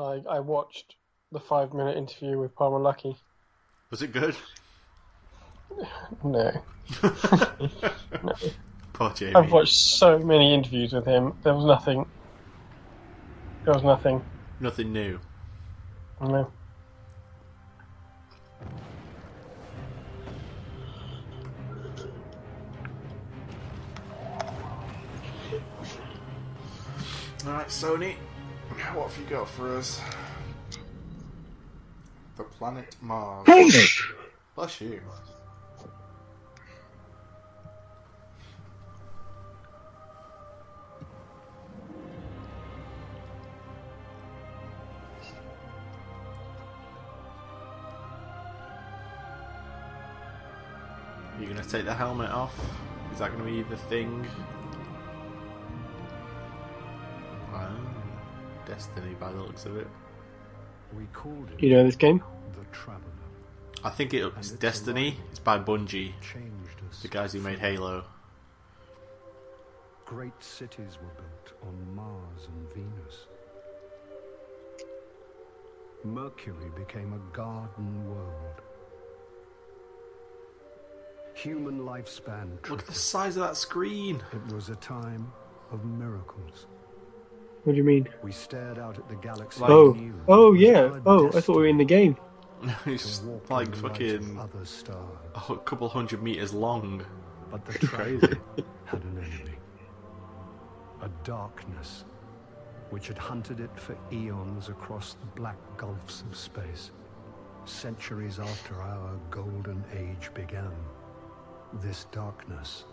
I, I watched the five minute interview with Palmer Luckey. Was it good? No. Poor Jamie. I've watched so many interviews with him. There was nothing. There was nothing. Nothing new. No. Alright, Sony. What have you got for us? The planet Mars. Bless you. You're gonna take the helmet off? Is that gonna be the thing? Destiny by the looks of it. We called it You know this game? the Traveler. I think it's it's Destiny. It's by Bungie, Changed us. the guys who made Halo. Great cities were built on Mars and Venus. Mercury became a garden world. Human lifespan Look at the tripled. size of that screen. It was a time of miracles. What do you mean? We stared out at the galaxy. Oh. Oh, like- Oh, we oh yeah. Oh, I thought we were in the game. it's like in the light fucking other stars. a couple hundred meters long. But the Crazy. had an enemy. A darkness which had hunted it for eons across the black gulfs of space. Centuries after our golden age began, this darkness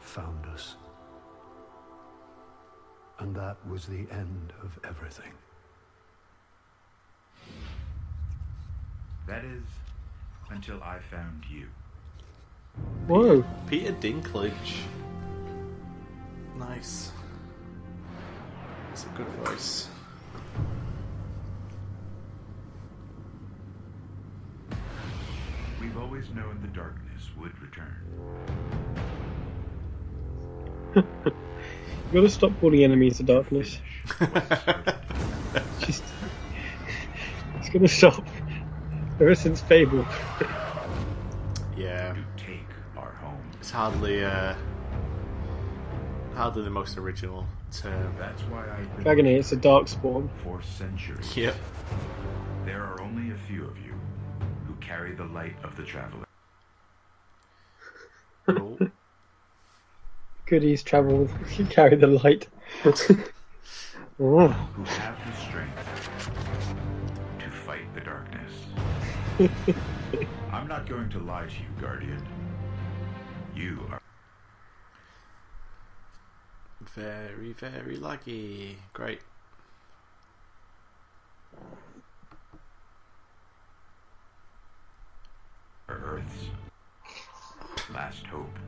found us. And that was the end of everything. That is, until I found you. Whoa. Peter Dinklage. Nice. It's a good voice. We've always known the darkness would return. You gotta stop calling enemies the darkness. Just. It's gonna stop. Ever since Fable. yeah, take our home. it's hardly uh, hardly the most original term. That's why I've been Dragon it's a dark spawn. for centuries. Yep. There are only a few of you who carry the light of the traveler. Cool. Goodies travel, carry the light. oh, who have the strength to fight the darkness. I'm not going to lie to you, Guardian. You are Very, very lucky. Great. Earth's last hope.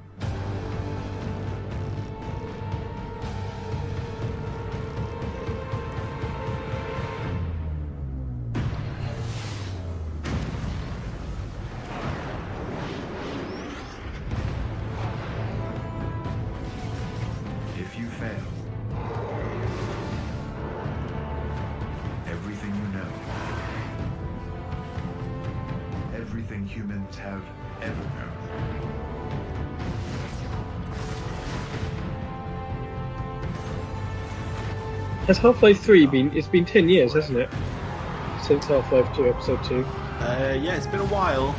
Has Half Life 3 been. It's been 10 years, hasn't it? Since Half Life 2, Episode 2. Uh, yeah, it's been a while.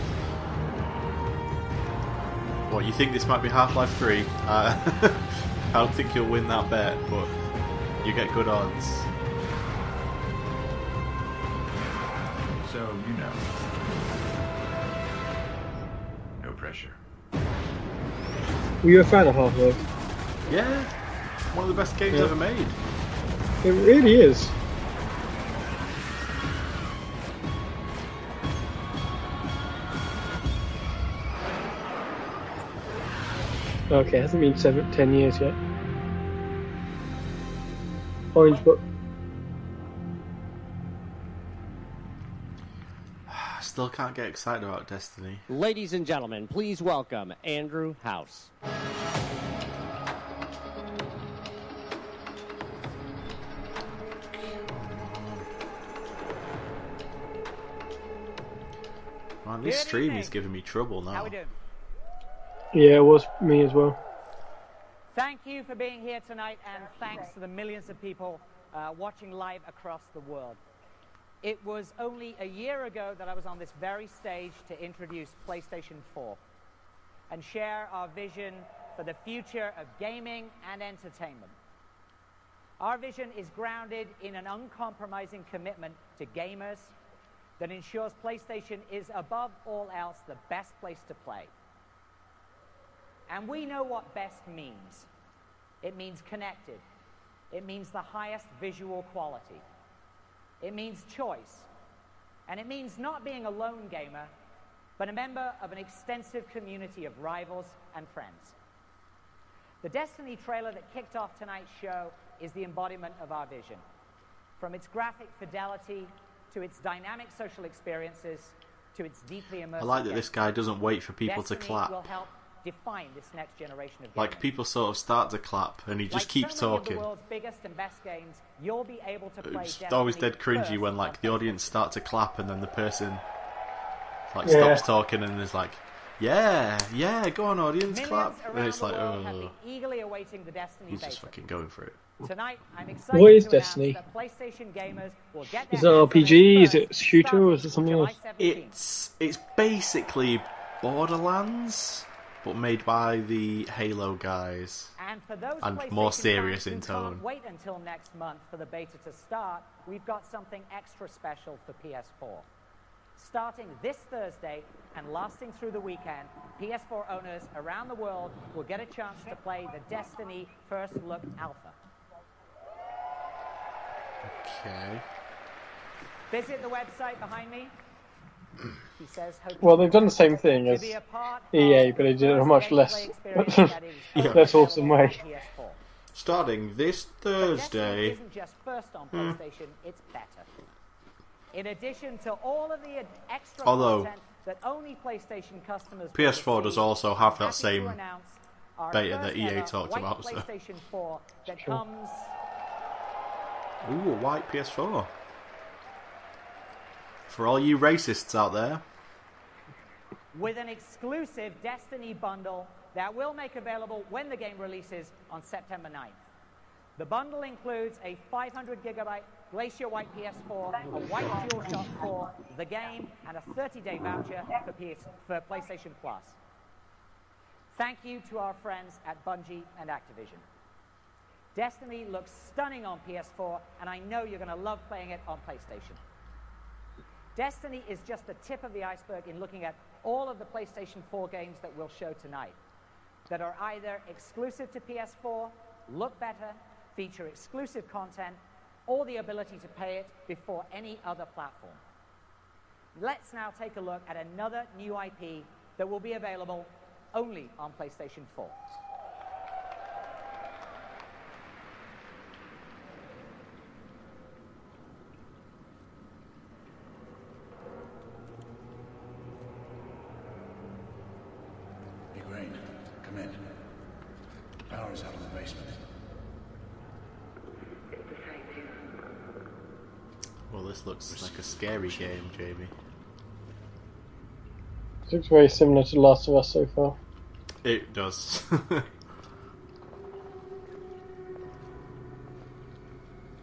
What, you think this might be Half Life 3? Uh, I don't think you'll win that bet, but you get good odds. so you know. No pressure. Were you a fan of Half Life? Yeah, one of the best games Yeah. ever made. It really is. Okay, it hasn't been seven, ten years yet. Orange Box. Still can't get excited about Destiny. Ladies and gentlemen, please welcome Andrew House. Man, this Good stream evening. is giving me trouble How now. we doing? Yeah, it was me as well. Thank you for being here tonight, and thanks to the millions of people uh, watching live across the world. It was only a year ago that I was on this very stage to introduce PlayStation 4 and share our vision for the future of gaming and entertainment. Our vision is grounded in an uncompromising commitment to gamers that ensures PlayStation is above all else the best place to play. And we know what best means. It means connected. It means the highest visual quality. It means choice. And it means not being a lone gamer, but a member of an extensive community of rivals and friends. The Destiny trailer that kicked off tonight's show is the embodiment of our vision. From its graphic fidelity to its dynamic social experiences to its deeply immersive I like that this guy doesn't wait for people to clap. will help define this next generation of Like people sort of start to clap, and he just Like keeps so many talking. Of the world's biggest and best games, you'll be able to play It's Destiny always dead cringy when like the audience start to clap, and then the person like Yeah. stops talking and is like, "Yeah, yeah, go on, audience, Millions clap." And it's like, world have oh, eagerly awaiting the Destiny he's beta. just fucking going for it. Tonight, I'm excited What is to Destiny? that PlayStation gamers will get Is it RPG? Is it shooter or is it something else? It's it's basically Borderlands, but made by the Halo guys. And for those and PlayStation more serious fans in who tone. Can't wait until next month for the beta to start. We've got something extra special for PS4. Starting this Thursday and lasting through the weekend, PS4 owners around the world will get a chance to play the Destiny First Look Alpha. Okay. Visit the website behind me. He says, Well, they've done the same thing as be a part EA, but they did it in a much less- that is Yeah. less awesome way. available on PS4. Starting this But Destiny Thursday. isn't just first on hmm. PlayStation, it's better. In addition to all of the extra Although, content that only PlayStation customers PS4 will does also have that same beta that EA talked about, so. PlayStation 4 that Sure. comes Ooh, a white PS4. For all you racists out there, with an exclusive Destiny bundle that we'll make available when the game releases on September 9th. The bundle includes a 500 gigabyte Glacier White PS4, a white DualShock 4, the game, and a 30-day voucher for, PS, for PlayStation Plus. Thank you to our friends at Bungie and Activision. Destiny looks stunning on PS4, and I know you're going to love playing it on PlayStation. Destiny is just the tip of the iceberg in looking at all of the PlayStation 4 games that we'll show tonight that are either exclusive to PS4, look better, feature exclusive content, or the ability to pay it before any other platform. Let's now take a look at another new IP that will be available only on PlayStation 4. Big Rain, come in. Power is out in the basement. well, this looks like a scary game, Jamie. It looks very similar to Last of Us so far. It does.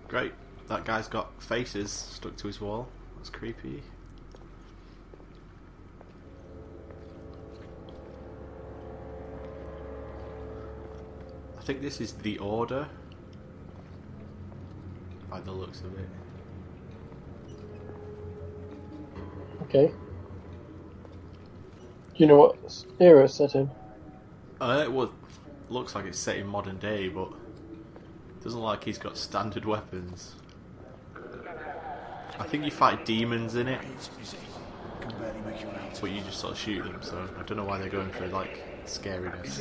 Great. That guy's got faces stuck to his wall. That's creepy. I think this is the order. By the looks of it. Okay. Do you know what era it's set in? Uh, it well, looks like it's set in modern day, but doesn't look like he's got standard weapons. I think you fight demons in it, but you just sort of shoot them. So I don't know why they're going for like scariness.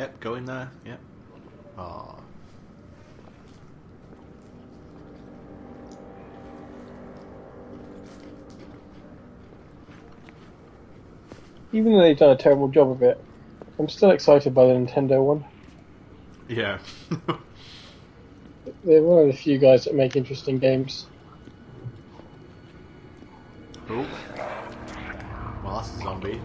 Yep, go in there. Yep. Ah. Even though they've done a terrible job of it, I'm still excited by the Nintendo one. Yeah. They're one of the few guys that make interesting games. oh. Well, that's a zombie.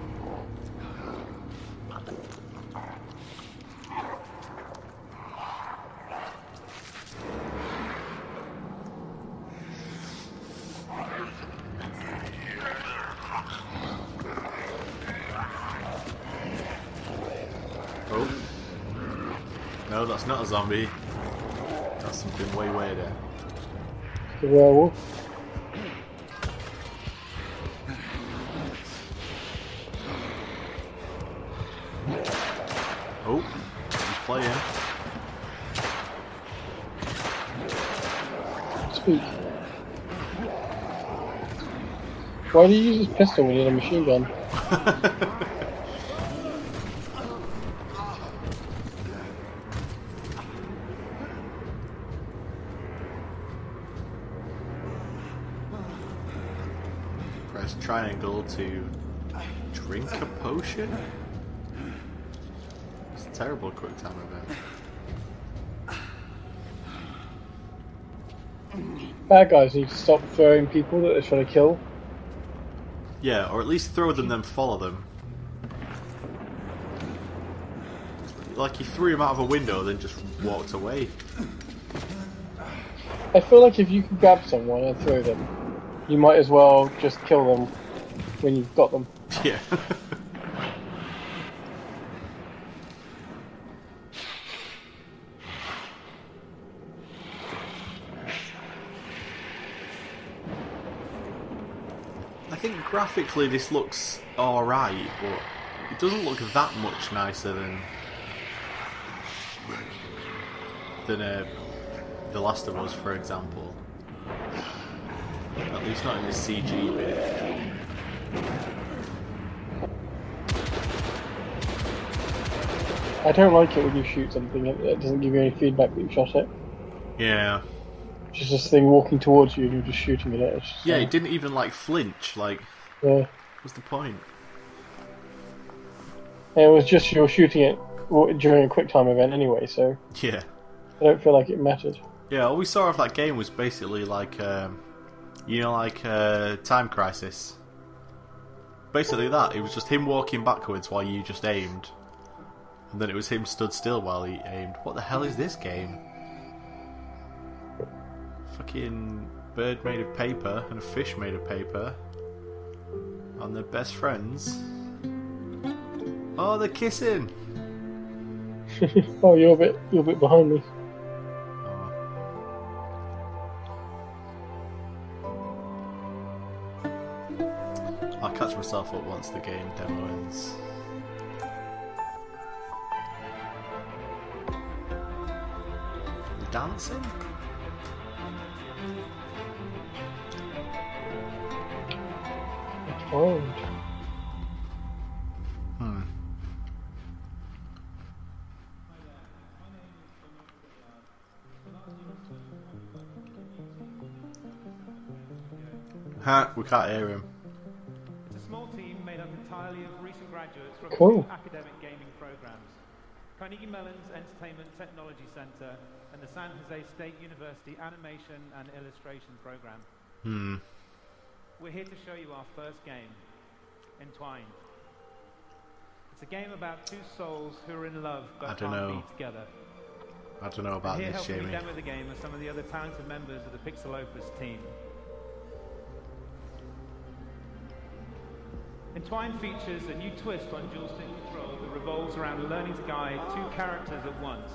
Oh. No, that's not a zombie. That's something way weirder. The werewolf. Oh, he's playing. Speak. Why do you use his pistol when you have a machine gun? Press triangle to drink a potion? It's a terrible quick time event. Bad guys need to stop throwing people that they're trying to kill. Yeah, or at least throw them, then follow them. Like he threw him out of a window, then just walked away. I feel like if you can grab someone and throw them, you might as well just kill them when you've got them. Yeah. I think graphically this looks alright, but it doesn't look that much nicer than than uh, The Last of Us, for example. At least not in the CG bit. I don't like it when you shoot something, it, it doesn't give you any feedback that you shot it. Yeah. It's just this thing walking towards you and you're just shooting at it. Yeah, it didn't even like flinch. Like, yeah. what's the point? It was just you're shooting it during a quick time event anyway, so Yeah. I don't feel like it mattered. Yeah, all we saw of that game was basically like, um, you know, like uh, Time Crisis. Basically that. It was just him walking backwards while you just aimed. And then it was him stood still while he aimed. What the hell is this game? Fucking bird made of paper and a fish made of paper. And they're best friends. Oh, they're kissing! oh, you're a bit you're a bit behind me. I'll catch myself up once the game demo ends. Dancing? Oh, Hmm. Ha, we can't hear him. Graduates from Cool. academic gaming programs Carnegie Mellon's Entertainment Technology Center and the San Jose State University Animation and Illustration program. Hmm. We're here to show you our first game, Entwined. It's a game about two souls who are in love but I don't can't know be together. I don't know about and here this, helping me Jamie. demo the game are some of the other talented members of the Pixelopus team. Entwine features a new twist on dual stick control that revolves around learning to guide two characters at once,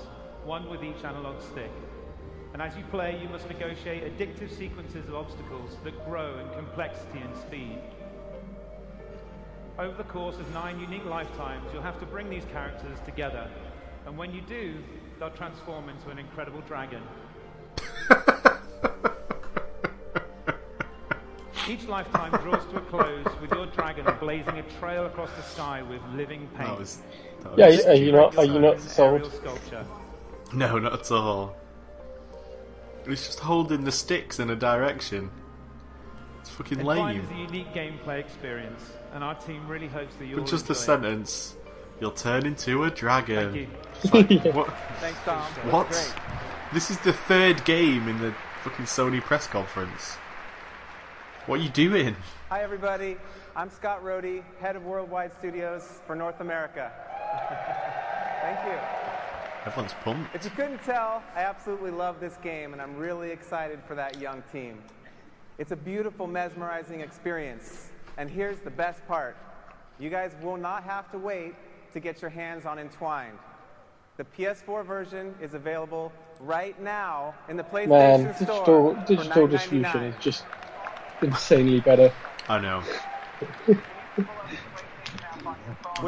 one with each analog stick. And as you play, you must negotiate addictive sequences of obstacles that grow in complexity and speed. Over the course of nine unique lifetimes, you'll have to bring these characters together. And when you do, they'll transform into an incredible dragon. Each lifetime draws to a close with your dragon blazing a trail across the sky with living paint. That was. That Yeah, was are you not are you not own sold? sculpture. No, not at all. It's just holding the sticks in a direction. It's fucking Entwine lame. is a unique gameplay experience, and our team really hopes that you'll But just the sentence You'll turn into a dragon. Thank you. Like, what? Thanks, Tom. What? This is the third game in the fucking Sony press conference. What are you doing? Hi, everybody. I'm Scott Rohde, head of Worldwide Studios for North America. Thank you. Everyone's pumped. If you couldn't tell, I absolutely love this game, and I'm really excited for that young team. It's a beautiful, mesmerizing experience. And here's the best part you guys will not have to wait to get your hands on Entwined. The PS4 version is available right now in the PlayStation Man, digital for digital distribution is just insanely better. I know.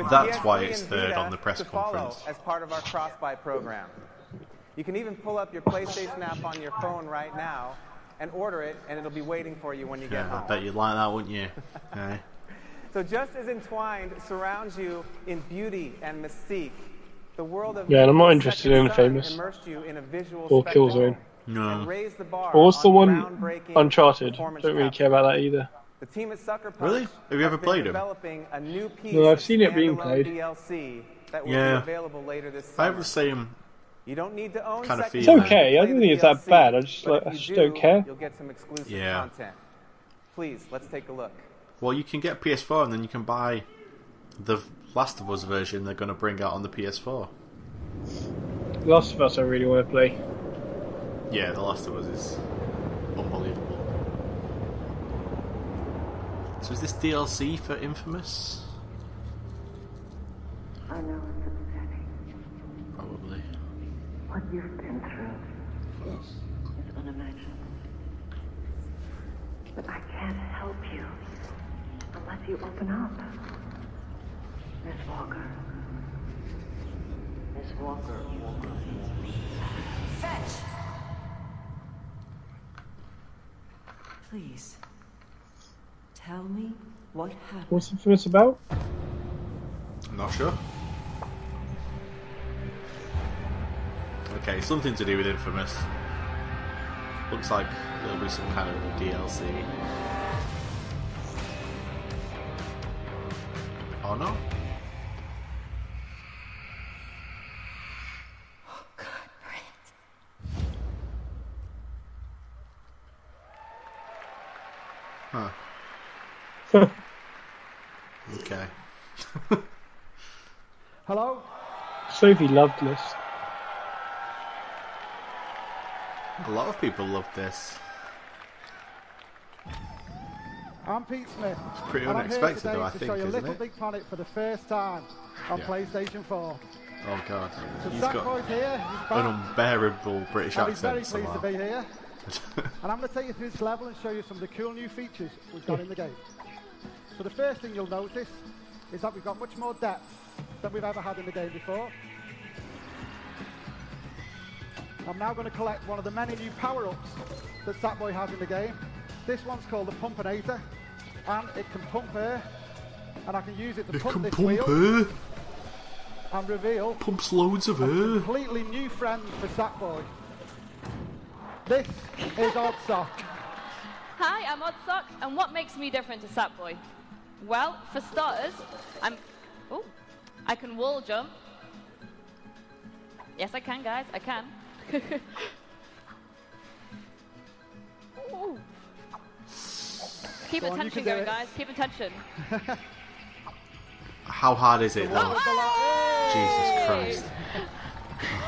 That's why it's third on the press conference. As part of our cross-buy program. You can even pull up your PlayStation app on your phone right now and order it, and it'll be waiting for you when you get Yeah, I bet you'd like that, wouldn't you? So just as Entwined surrounds you in beauty and mystique, the world of Yeah, and I'm not interested in Son Famous immersed you in a visual or spectacle Killzone. No. and raised the bar Or what's the on one Uncharted? Don't really care about that either. The team at Sucker Punch Really? Have you ever played it? developing a new piece No, I've seen it being played. DLC that will Yeah. be available later this I have the same. You don't need to own Kinda Second feeling. It's okay. I don't the think it's that bad. I just like- I just do, don't care. You'll get some exclusive Yeah. content. Please, let's take a look. Well, you can get PS4 and then you can buy the Last of Us version they're going to bring out on the PS4. Last of Us, I really want to play. Yeah, The Last of Us is unbelievable. So is this DLC for Infamous? I know it's upsetting. Probably. What you've been through is unimaginable. But I can't help you unless you open up. Miss Walker. Miss Walker. Fetch! Please, tell me what happened. What's Infamous about? I'm not sure. Okay, something to do with Infamous. Looks like there'll be some kind of DLC. Oh no? Huh. Okay. Hello? Sophie loved this. A lot of people love this. I'm Pete Smith. It's pretty and I'm here unexpected today though, I to think, show you isn't Little it? Big Planet for the first time on Yeah. PlayStation 4. Oh god. So He's Sackboy's got here, he's an unbearable British and he's very pleased somehow. to be here. and I'm going to take you through this level and show you some of the cool new features we've got in the game. So the first thing you'll notice is that we've got much more depth than we've ever had in the game before. I'm now going to collect one of the many new power-ups that Sackboy has in the game. This one's called the Pumpinator, and it can pump air, and I can use it to It pump can this pump wheel air. and reveal Pumps loads of a air. completely new friends for Sackboy. This is Oddsock. Hi, I'm Oddsock, and what makes me different to Sackboy? Well, for starters, I'm. Oh, I can wall jump. Yes, I can, guys. I can. Ooh. Keep Go attention can do going, it. guys. Keep attention. How hard is it though? Oh, Jesus Christ.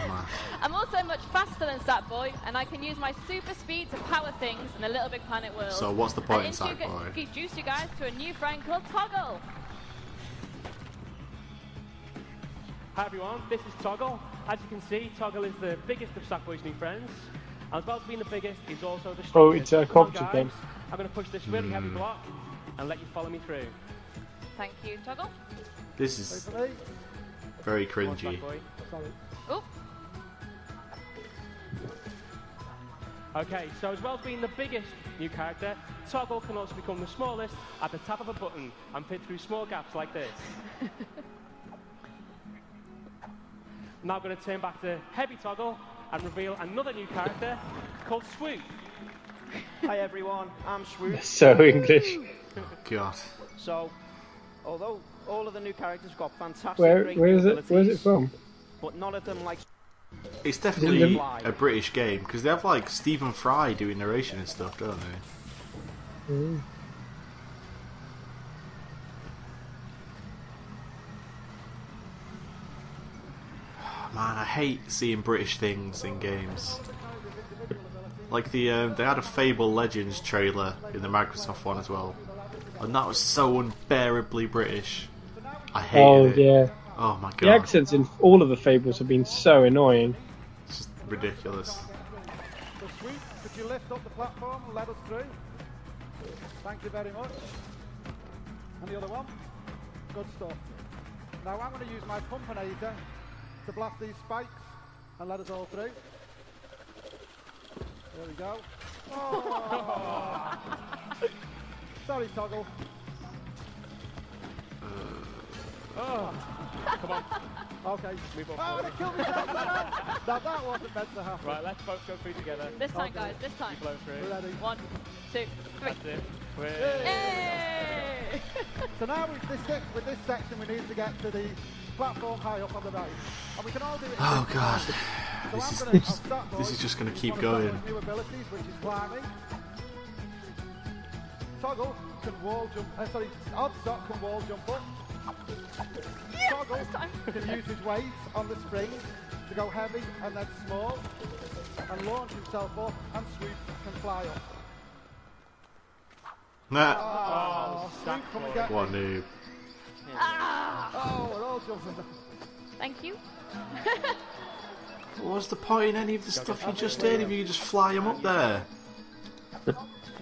Oh, I'm also much faster than Sackboy, and I can use my super speed to power things in the Little Big Planet world. So what's the point point in introdu- Sackboy? Introduce you guys to a new friend called Toggle. Hi everyone, this is Toggle. As you can see, Toggle is the biggest of Sackboy's new friends. And as well as being the biggest, he's also the strongest. Oh, it's a Come on, cooperative guys. game. I'm going to push this really heavy Hmm. block and let you follow me through. Thank you, Toggle. This is very cringy. Oh, Okay, so as well as being the biggest new character, Toggle can also become the smallest at the tap of a button and fit through small gaps like this. now going to turn back to Heavy Toggle and reveal another new character called Swoop. Hi everyone, I'm Swoop. So English. God. So, although all of the new characters got fantastic. Where where is it? Where's it from? But none of them like. It's definitely a British game because they have like Stephen Fry doing narration and stuff, don't they? Mm. Man, I hate seeing British things in games. Like the uh, they had a Fable Legends trailer in the Microsoft one as well, and that was so unbearably British. I hated Oh it. yeah. Oh my god. The accents in all of the fables have been so annoying. it's just ridiculous. So sweet, could you lift up the platform and let us through? Thank you very much. And the other one? Good stuff. Now I'm going to use my pumpinator to blast these spikes and let us all through. There we go. Oh. Sorry, Toggle. Oh, come on. Okay. Move on Oh, forward. I killed myself. now that wasn't meant to happen. Right, let's both go through together. This time, guys, this time. You blow through. Ready. One, two, three. That's it. We're... Hey! So now with this, sec- with this section, we need to get to the platform high up on the right. And we can all do it Oh god. So this is gonna, I'll start, this is just gonna keep One of Toggle's going. New abilities, which is climbing. Toggle can wall jump. Uh, sorry, Oddsock can wall jump up. Toggle can use his weight on the spring to go heavy and then small, and launch himself up. And Swoop can fly up. Nah. Oh, Swoop, come and get What a me. Ah! Oh, we're all jumping. Thank you. What's the point in any of the stuff you just did if you could just fly him up there?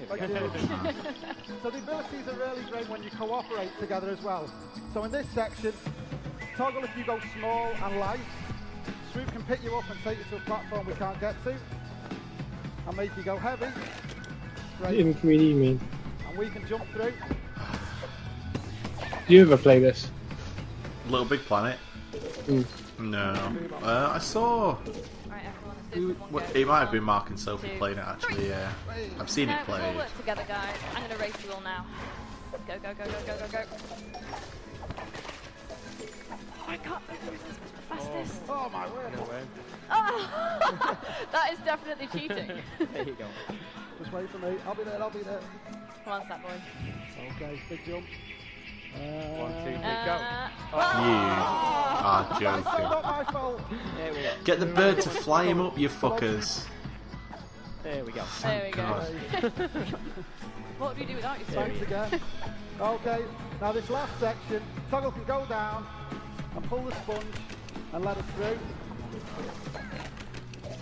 So the abilities are really great when you cooperate together as well. So in this section, toggle if you go small and light. Swoop can pick you up and take you to a platform we can't get to. And make you go heavy. Great. In 3D, you mean? And we can jump through. Do you ever play this? Little Big Planet? Mm. No. Uh, I saw. Right, Who, do this one what, it might have been Mark and Sophie two, playing it actually. Yeah, I've seen no, it let's all played. work together, guys. I'm gonna race you all now. Go, go, go, go, go, go, go. Oh, I can't move this much fastest. Oh my word. No way. Oh, that is definitely cheating. There you go. Just wait for me. I'll be there, I'll be there. Come on, Sackboy. Okay, big jump. Uh, One, two, three, Uh, go. You are That's joking. not my fault. There we go. Get the bird to fly him up, you fuckers. There we go. There we go. What would you do without you, Thanks again. Okay, now this last section, Toggle can go down and pull the sponge and let it through.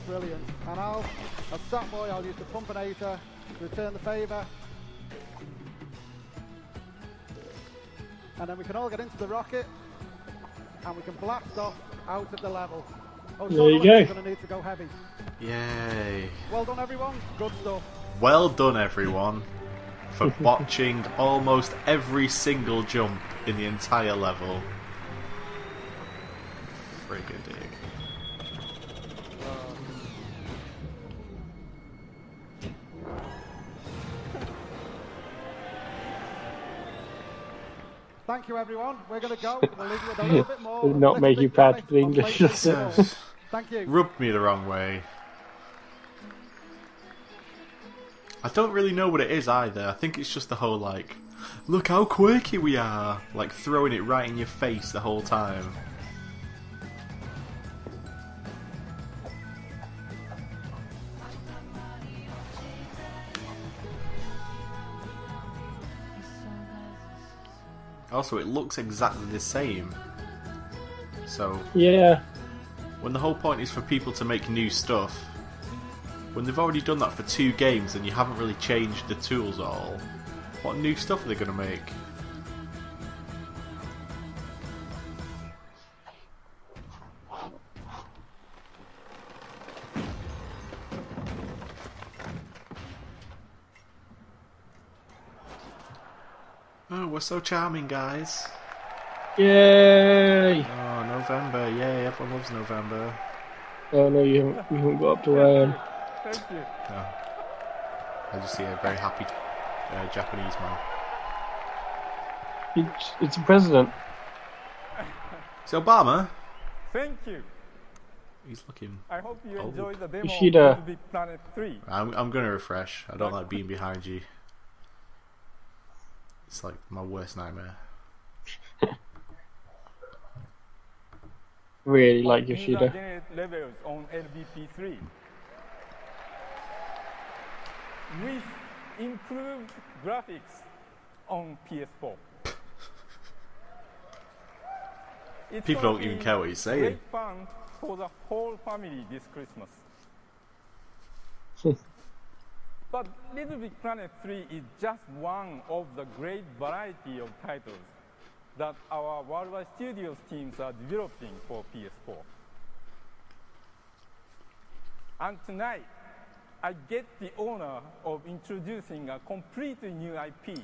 Brilliant. And I'll, as Sackboy, I'll use the pumpinator to return the favour. And then we can all get into the rocket and we can blast off out of the level. Oh, There you go. You're going to need to go heavy. Yay. Well done, everyone. Good stuff. Well done, everyone, for watching almost every single jump in the entire level. Friggin' dig. Thank you, everyone. We're going to go. We'll leave you with a little bit more. Did not make you proud Planet for the English, PlayStation does it? 4. Thank you. Rubbed me the wrong way. I don't really know what it is either. I think it's just the whole like, look how quirky we are, like throwing it right in your face the whole time. Also, it looks exactly the same. So, Yeah. when the whole point is for people to make new stuff, when they've already done that for two games and you haven't really changed the tools at all, what new stuff are they going to make? So charming, guys. Yay! Oh, November, yay, everyone loves November. Oh no, you haven't, you haven't got up to where I am. Thank you. No. I just see a very happy uh, Japanese man. It's, it's the president. It's Obama. Thank you. He's looking. I hope you old. enjoy the demo Yoshida. of Little Big Planet 3. I'm I'm gonna refresh. I don't like being behind you. It's like my worst nightmare. Really like User Yoshida. generated levels on LBP3. With improved graphics on PS4. It's People don't even care what he's saying. Great fun for the whole family this Christmas. But Little Big Planet 3 is just one of the great variety of titles that our Worldwide Studios teams are developing for PS4. And tonight, I get the honor of introducing a completely new IP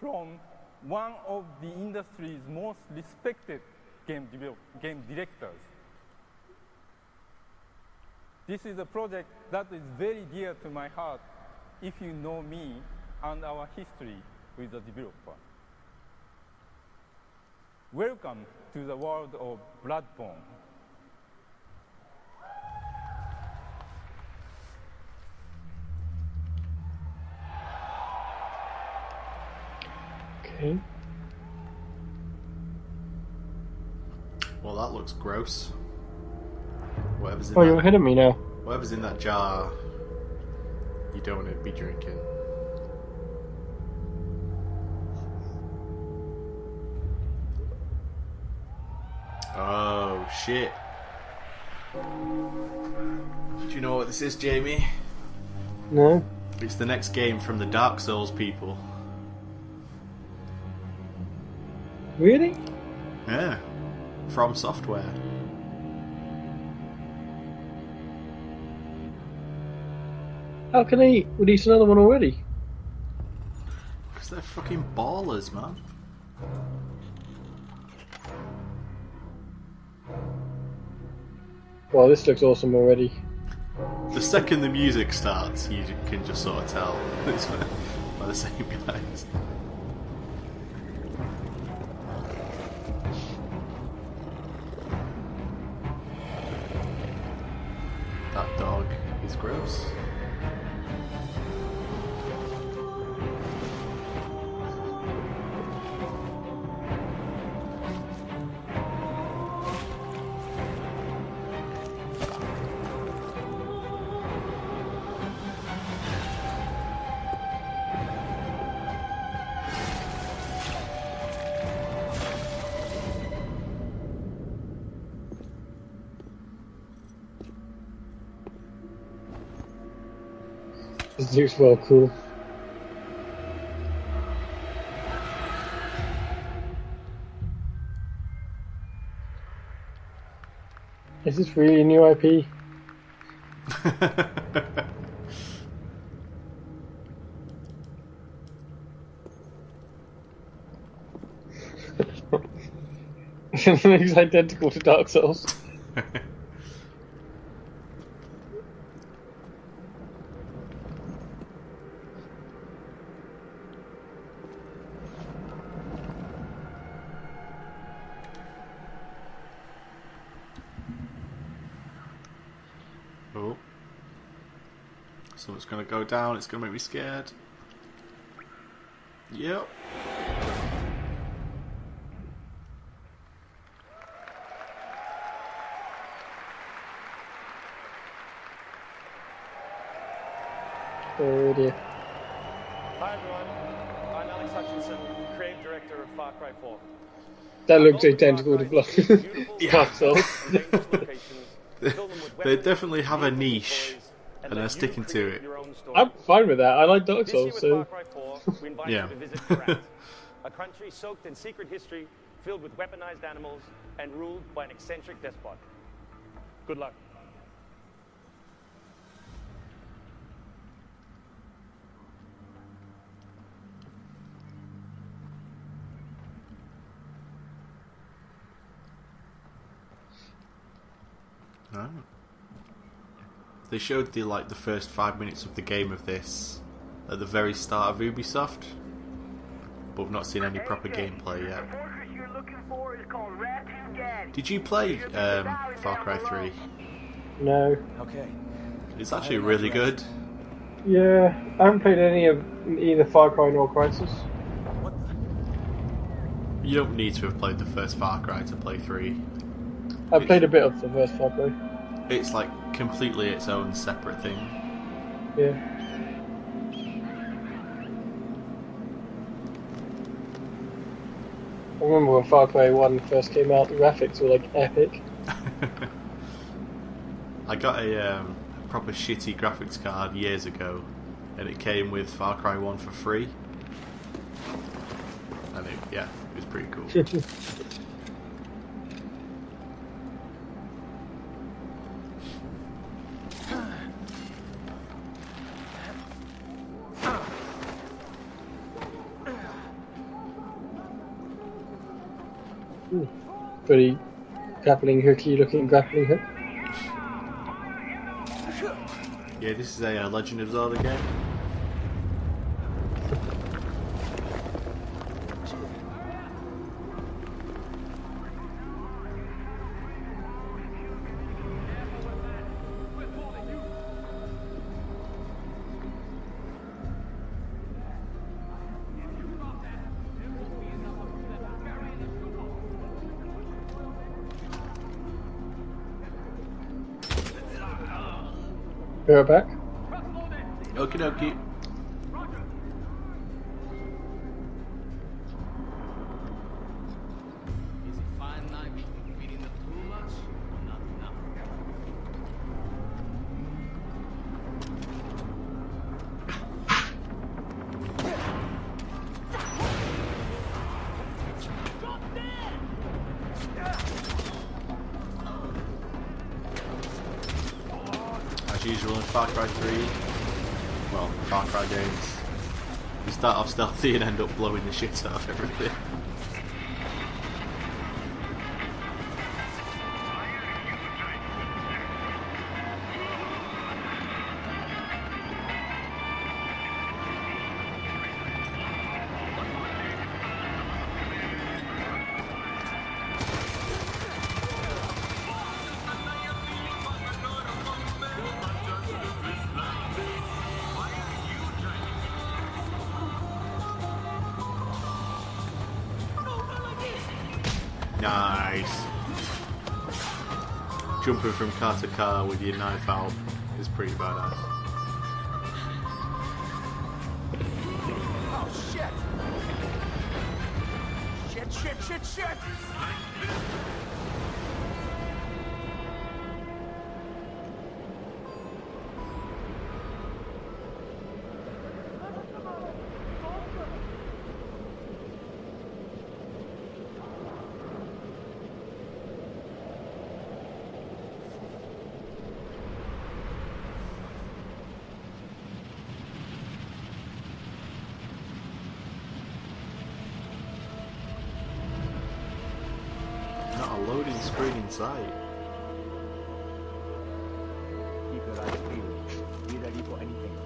from one of the industry's most respected game, game directors. This is a project that is very dear to my heart if you know me and our history with the developer. Welcome to the world of Bloodborne. Okay. Well, that looks gross. Whatever's in Oh, that, you're ahead of me now. whatever's in that jar, you don't want to be drinking. Oh shit! Do you know what this is, Jamie? No. It's the next game from the Dark Souls people. Really? Yeah, FromSoftware. How can they release another one already? Because they're fucking ballers, man. Well, this looks awesome already. The second the music starts, you can just sort of tell it's by the same guys. That dog is gross. This well cool. Is this really a new IP? it looks identical to Dark Souls. Oh. So it's gonna go down, it's gonna make me scared. Yep. Oh dear. Hi everyone, I'm Alex Hutchinson, creative director of Far Cry 4. That looks identical to Blood. Dark Souls. they definitely have a niche, and they're sticking to it. I'm fine with that. I like Dark This year Souls, with so. Far Cry 4, we invite Yeah. you to visit Kyrat, a country soaked in secret history, filled with weaponized animals, and ruled by an eccentric despot. Good luck. Oh. They showed the like the first five minutes of the game of this at the very start of Ubisoft, but we've not seen any proper gameplay yet. fortress you're looking for is called Ratu Gadh. Did you play um, Far Cry 3? No. Okay. It's actually really good. Yeah, I haven't played any of either Far Cry nor Crysis. You don't need to have played the first Far Cry to play 3. I played a bit of the first Far Cry. It's like completely its own separate thing. Yeah. I remember when Far Cry 1 first came out, the graphics were like epic. I got a um, proper shitty graphics card years ago, and it came with Far Cry 1 for free. And it, yeah, it was pretty cool. Pretty grappling hooky looking grappling hook. yeah, this is a uh, Legend of Zelda game. Right back. Off and end up blowing the shit out of everything. From car to car with your knife out is pretty badass. Sight. Keep your eyes peeled. Be ready for anything.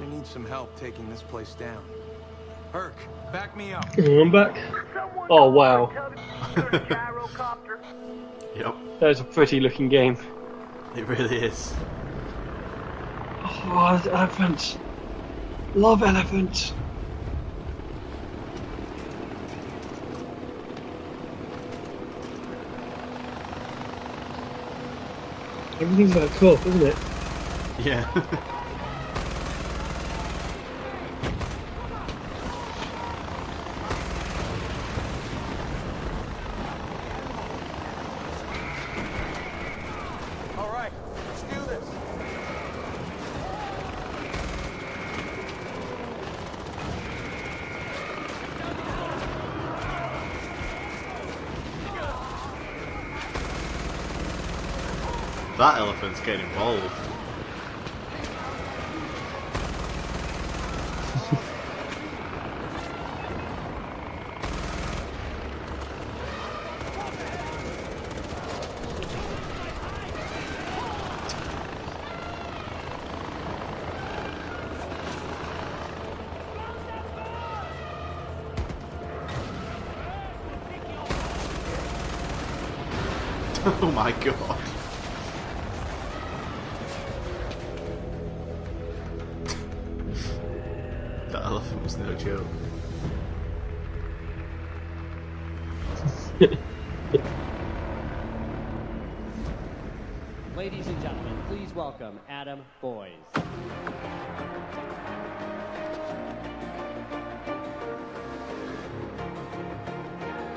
I need some help taking this place down. Herc, back me up. I'm back. Oh wow, Yep, that is a pretty looking game. it really is. Oh, the elephants. Love elephants. Everything's like cool, isn't it? Yeah. that elephant's getting involved.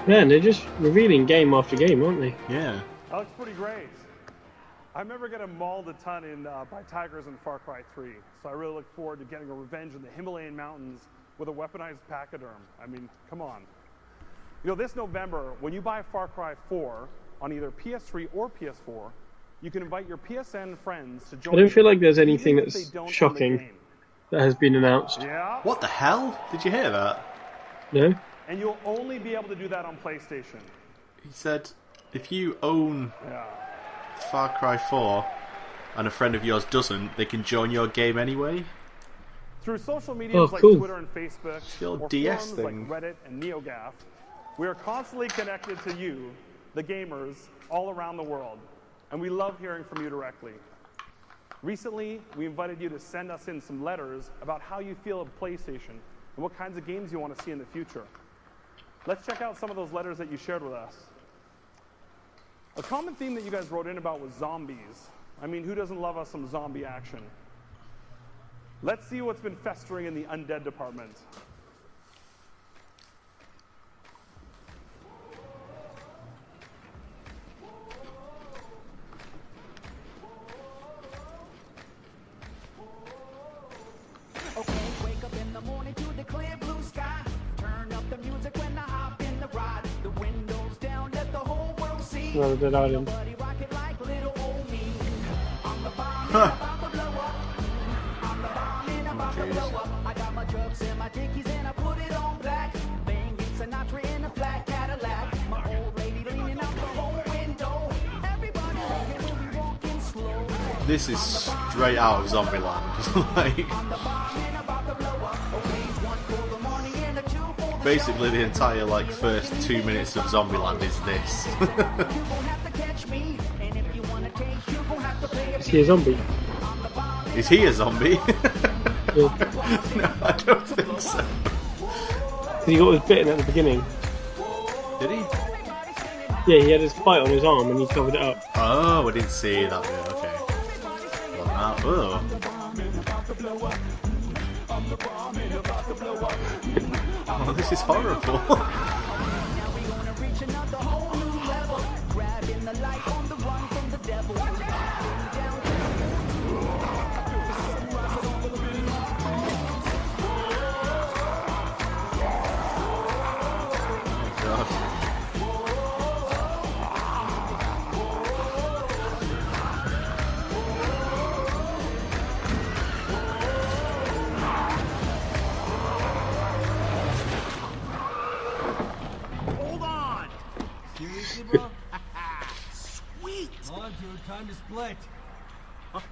Man, they're just revealing game after game, aren't they? Yeah. That looks pretty great. I remember getting mauled a ton in, uh, by tigers in Far Cry 3, so I really look forward to getting a revenge in the Himalayan mountains with a weaponized pachyderm. I mean, come on. You know, this November, when you buy Far Cry 4 on either PS3 or PS4, you can invite your PSN friends to join. I don't feel like there's anything that's they don't own the shocking that has been announced. Yeah. What the hell? Did you hear that? No? And you'll only be able to do that on PlayStation. He said if you own Yeah. Far Cry 4 and a friend of yours doesn't, they can join your game anyway. Through social media Oh, like cool. Twitter and Facebook, the or DS forums thing. like Reddit and NeoGAF, we are constantly connected to you, the gamers, all around the world, and we love hearing from you directly. Recently, we invited you to send us in some letters about how you feel of PlayStation and what kinds of games you want to see in the future. Let's check out some of those letters that you shared with us. A common theme that you guys wrote in about was zombies. I mean, who doesn't love us some zombie action? Let's see what's been festering in the undead department. Walking slow. This is straight out of Zombieland. like, basically, the entire like first two minutes of Zombieland is this. Is he a zombie? is he a zombie? Yeah. no, I don't think so. he got was bitten at the beginning. Did he? Yeah, he had his bite on his arm and he covered it up. Oh, I didn't see that bit. Okay. Well, now, oh. Oh, this is horrible. Time to split.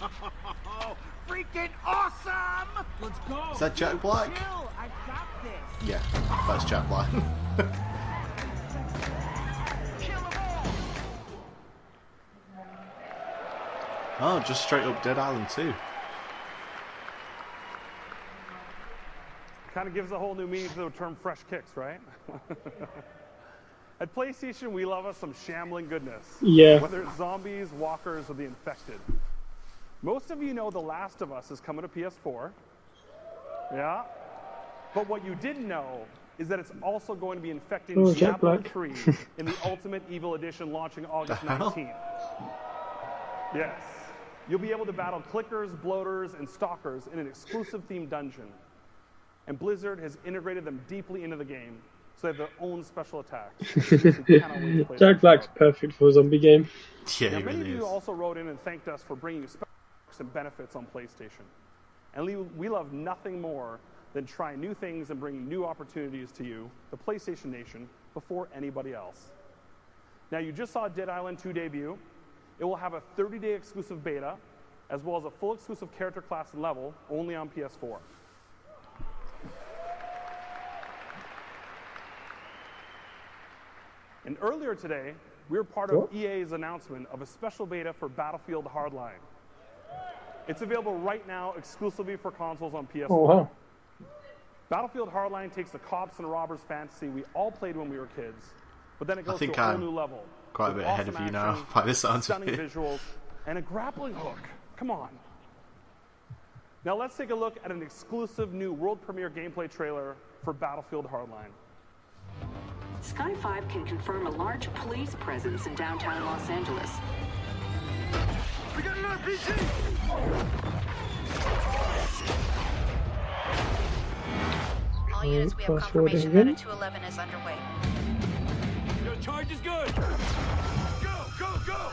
Freaking awesome! Let's go! Is that Jack Black? Chill, I got this. Yeah, that's Jack Black. oh, just straight up Dead Island 2. Kind of gives a whole new meaning to the term fresh kicks, right? At PlayStation, we love us some shambling goodness. Yeah. Whether it's zombies, walkers, or the infected. Most of you know The Last of Us is coming to PS4. Yeah. But what you didn't know is that it's also going to be infecting Oh, Jack Diablo 3 in the Ultimate Evil Edition launching August The 19th. Yes. You'll be able to battle clickers, bloaters, and stalkers in an exclusive themed dungeon. And Blizzard has integrated them deeply into the game, so they have their own special attacks. You cannot wait to play Jack Black's perfect for a zombie game. Yeah, now, he many really of is. you also wrote in and thanked us for bringing you special and benefits on PlayStation. And we, we love nothing more than trying new things and bringing new opportunities to you, the PlayStation Nation, before anybody else. Now, you just saw Dead Island 2 debut. It will have a 30 day exclusive beta, as well as a full exclusive character class and level only on PS4. And earlier today, we're part of What? EA's announcement of a special beta for Battlefield Hardline. It's available right now exclusively for consoles on PS4. Oh wow. Battlefield Hardline takes the cops and robbers fantasy we all played when we were kids, but then it I goes think to a whole uh, new level. quite a with bit ahead of awesome you now, action, by the sounds of stunning it. visuals, and a grappling hook. Come on. Now let's take a look at an exclusive new world premiere gameplay trailer for Battlefield Hardline. Sky 5 can confirm a large police presence in downtown Los Angeles. We got an RPG! All units, we have confirmation that a 211 is underway. Your charge is good! Go, go, go!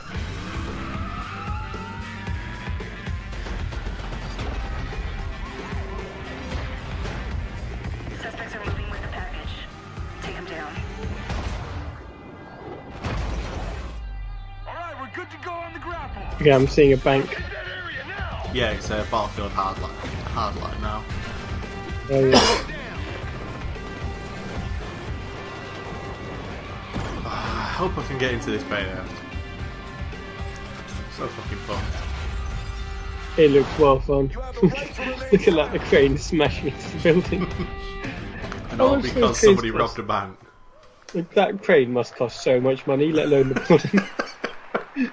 Grapple! Okay, I'm seeing a bank. Yeah, it's a Battlefield Hardline, Hardline now. Oh yeah. Ah, I hope I can get into this beta. So fucking fun. It looks well fun. Look at that, the crane smashing into the building. And all because somebody cranes robbed a bank. That crane must cost so much money, let alone the building.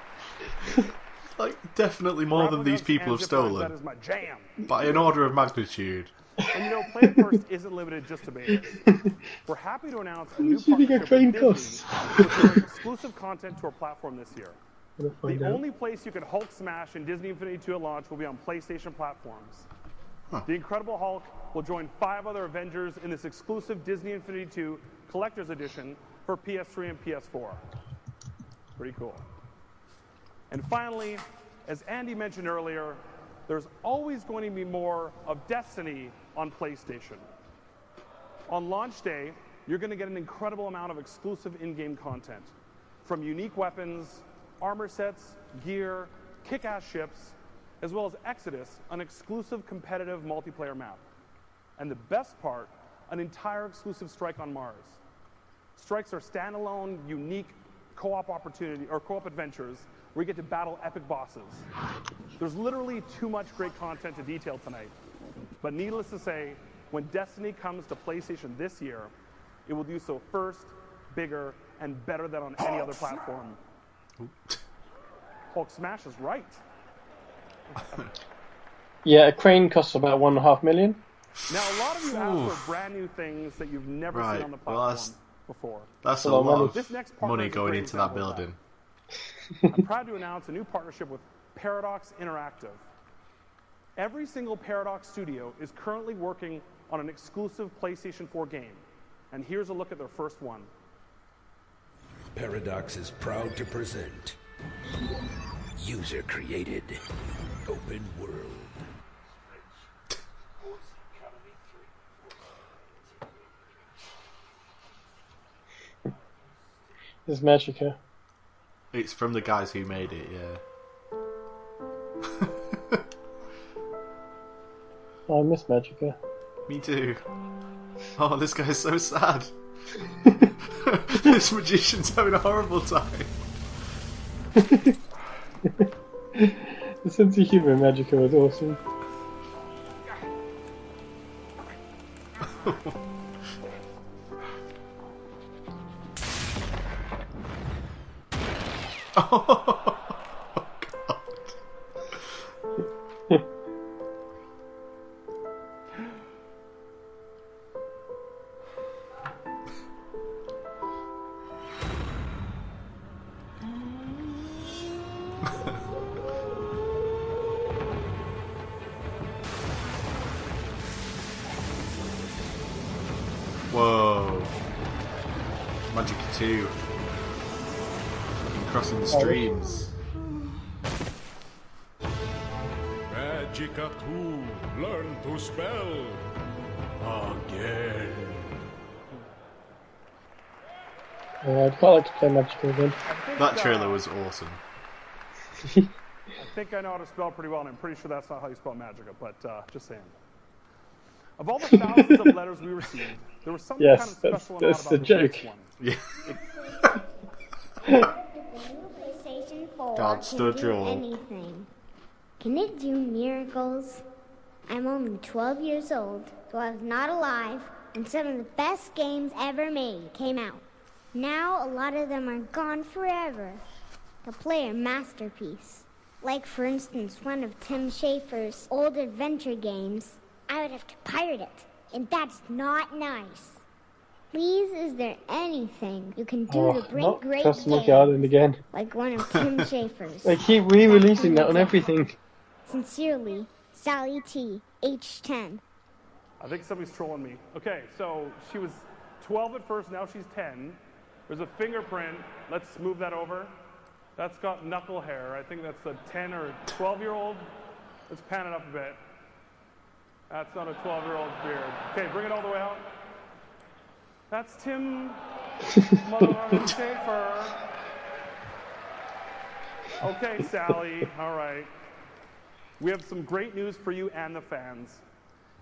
Like, definitely more than these people have stolen. is my jam. By an order of magnitude. And you know, Play First isn't limited just to betas. We're happy to announce a new much do you a partnership crane with Disney costs? to exclusive content to our platform this year. The out. only place you can Hulk smash in Disney Infinity 2 at launch will be on PlayStation platforms. The Incredible Hulk will join five other Avengers in this exclusive Disney Infinity 2 Collector's Edition for PS3 and PS4. Pretty cool. And finally, as Andy mentioned earlier, there's always going to be more of Destiny on PlayStation. On launch day, you're going to get an incredible amount of exclusive in game content from unique weapons, armor sets, gear, kick ass ships, as well as Exodus, an exclusive competitive multiplayer map. And the best part, an entire exclusive strike on Mars. Strikes are standalone, unique co op opportunity or co op adventures where you get to battle epic bosses. There's literally too much great content to detail tonight. But needless to say, when Destiny comes to PlayStation this year, it will do so first, bigger, and better than on any other platform. Hulk Smash is right. Yeah, a crane costs about one and a half million. Now, a lot of you ask for brand new things that you've never Right, seen on the well, platform that's- before. That's a lot money. of This next money going into that example that. building. I'm proud to announce a new partnership with Paradox Interactive. Every single Paradox studio is currently working on an exclusive PlayStation 4 game. And here's a look at their first one. Paradox is proud to present user created open world. There's Magicka. It's from the guys who made it, yeah. I miss Magicka. Me too. Oh, this guy's so sad. this magician's having a horrible time. The sense of humour in Magicka was awesome. Whoa. Uh, I'd quite like to play Magicka again. That trailer was awesome. I think I know how to spell pretty well, and I'm pretty sure that's not how you spell Magicka, but uh, just saying. Of all the thousands of letters we received, there was something Yes, kind of that's- special that's about the this next joke. one. Yeah. God can stood do you. anything. Can it do miracles? I'm only 12 years old, so I was not alive when some of the best games ever made came out. Now a lot of them are gone forever. To play a masterpiece, like for instance one of Tim Schafer's old adventure games, I would have to pirate it, and that's not nice. Please, is there anything you can do Oh, to bring not great Customer games, Garden again. like one of Tim Schafer's? They keep re-releasing that on everything. Sincerely, Sally T, H10. I think somebody's trolling me. Okay, so she was 12 at first, now she's 10. There's a fingerprint. Let's move that over. That's got knuckle hair. I think that's a 10 or 12 year old. Let's pan it up a bit. That's not a 12 year old's beard. Okay, bring it all the way out. That's Tim Schafer. Okay, Sally. All right. We have some great news for you and the fans.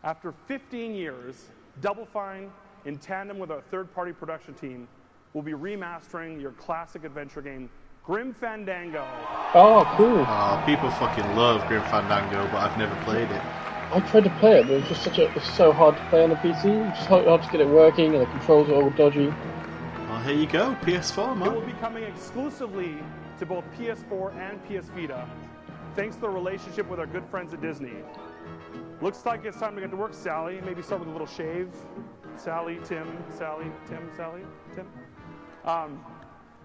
After 15 years, Double Fine, in tandem with our third party production team, will be remastering your classic adventure game, Grim Fandango. Oh, cool. Oh, people fucking love Grim Fandango, but I've never played it. I tried to play it, but it was just such a it's so hard to play on the PC. It's just hard, hard to get it working, and the controls are all dodgy. Well, here you go, PS4, It will be coming exclusively to both PS4 and PS Vita, thanks to the relationship with our good friends at Disney. Looks like it's time to get to work, Sally. Maybe start with a little shave. Sally, Tim, Sally, Tim, Sally, Tim. Um,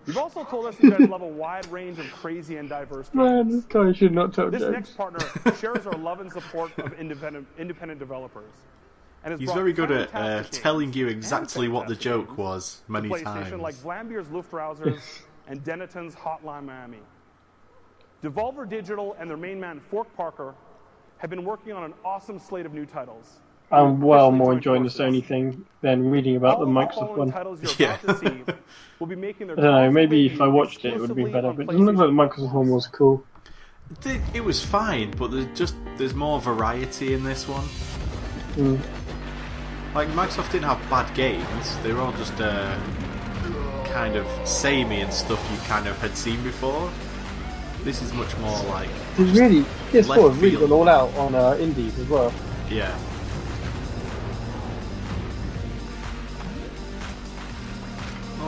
you've also told us you guys love a wide range of crazy and diverse games. Man, this guy should not tell This jokes. next partner shares our love and support of independent independent developers. And has He's very good at uh, telling you exactly what the joke was to many PlayStation times. like Vlambeer's Luftrausers and Dennaton's Hotline Miami. Devolver Digital and their main man Fork Parker have been working on an awesome slate of new titles. I'm well more enjoying the Sony thing than reading about the All of the Microsoft one. titles you're about to see will be making their I don't know, maybe if I watched it, it would have been better. But it doesn't look like the Microsoft one was cool. It, it was fine, but there's just there's more variety in this one. Mm. Like Microsoft didn't have bad games; they were all just uh, kind of samey and stuff you kind of had seen before. This is much more like It's really, PS4 left has really gone all out on uh, indies as well. yeah.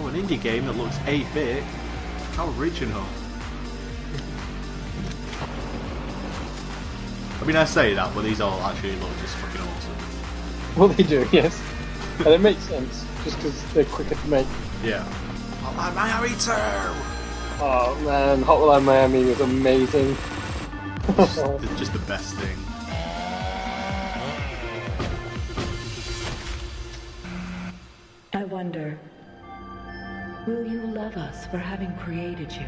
An indie game that looks 8-bit. How original! I mean, I say that, but these all actually look just fucking awesome. Well, they do, yes. and it makes sense, just because they're quicker to make. Yeah. Hotline Miami 2! Oh man, Hotline Miami was amazing. It's just the best thing. I wonder, will you love us for having created you?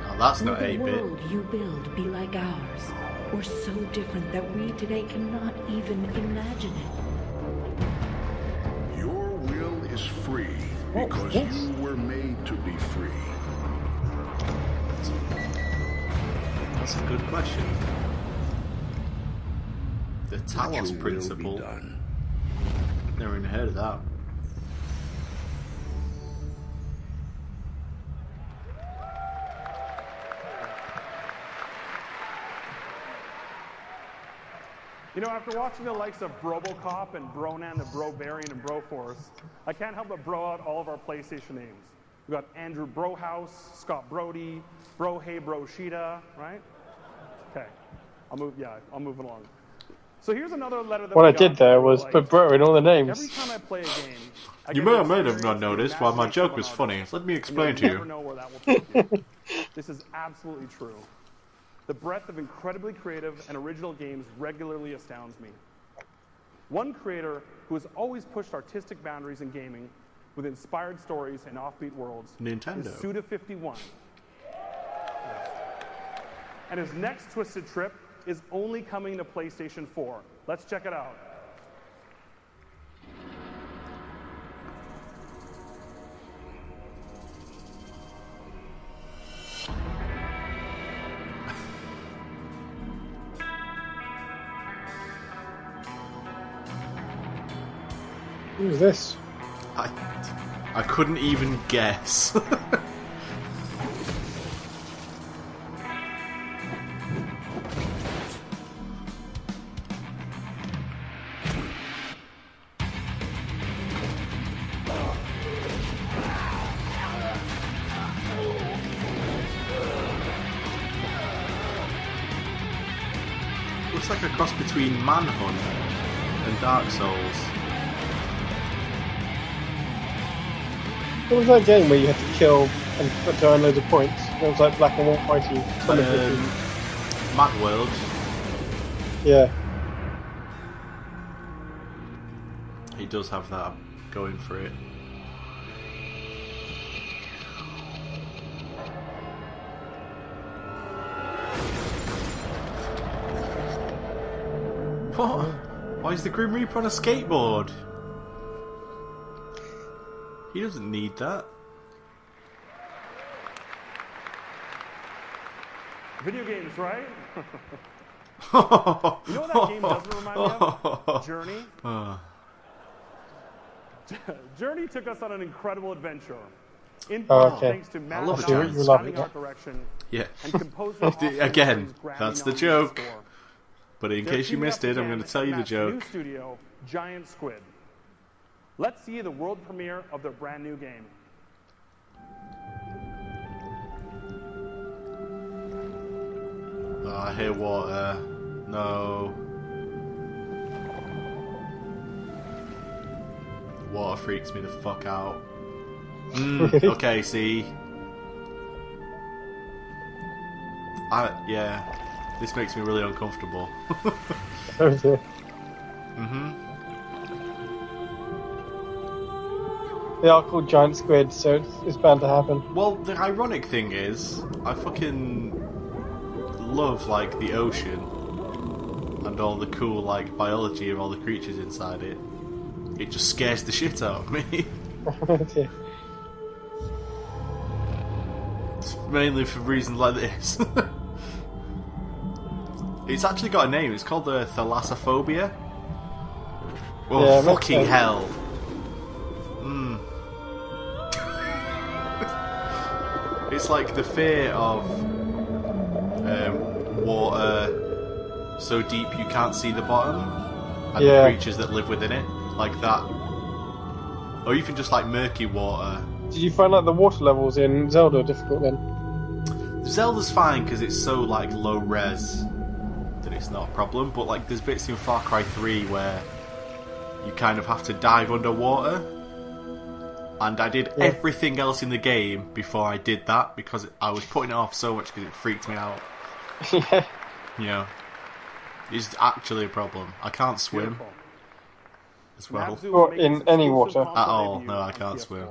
Now that's will not the 8 bit. world you build be like ours, or so different that we today cannot even imagine it? Your will is free because yes. you were made to be free. That's a good question. The Talos your will be principle. Never even heard of that. You know, after watching the likes of Brobocop and Bronan and Brobarian and Broforce, I can't help but bro out all of our PlayStation names. We've got Andrew Brohouse, Scott Brody, Bro Hey Bro Sheeta, right? Okay. I'll move, yeah, I'll move along. So here's another letter that what we I got did there was put bro in all the Every names. time I play a game, I You may or may have not the noticed why my joke was funny. Let me explain you'll to you. never know where that will take you. this is absolutely true. The breadth of incredibly creative and original games regularly astounds me. One creator who has always pushed artistic boundaries in gaming with inspired stories and offbeat worlds Nintendo. is Suda51. And his next Twisted Trip is only coming to PlayStation 4. Let's check it out. Who's this? I, I couldn't even guess. Looks like a cross between Manhunt and Dark Souls. What was that game where you had to kill and put down loads of points? It was like black and white looking. Um, MadWorld. Yeah. He does have that going for it. What? Why is the Grim Reaper on a skateboard? He doesn't need that. Video games, right? you know what that game doesn't remind me of? Journey. Uh, Journey took us on an incredible adventure. In Oh, part okay. thanks to I Matt love a journey. You love stunning it. art direction yeah. and composer Again, that's the joke. score. But in They're case you missed it, I'm going to tell you the joke. New studio, Giant Squid. Let's see the world premiere of their brand new game. Oh, I hear water. No. Water freaks me the fuck out. Mm, okay, see. I yeah. This makes me really uncomfortable. Okay. mhm. They are called giant squid, so it's, it's bound to happen. Well, the ironic thing is, I fucking love like the ocean and all the cool like biology of all the creatures inside it. It just scares the shit out of me. It's mainly for reasons like this. it's actually got a name. It's called the thalassophobia. Oh Yeah, fucking hell! It's like the fear of um, water so deep you can't see the bottom, and Yeah. the creatures that live within it, like that. Or even just like murky water. Did you find like the water levels in Zelda difficult then? Zelda's fine because it's so like low res that it's not a problem. But like, there's bits in Far Cry 3 where you kind of have to dive underwater, and I did Yeah. everything else in the game before I did that because I was putting it off so much because it freaked me out. yeah. You know, it's actually a problem. I can't swim as well Or in any water. at all. No, I can't PS4. swim.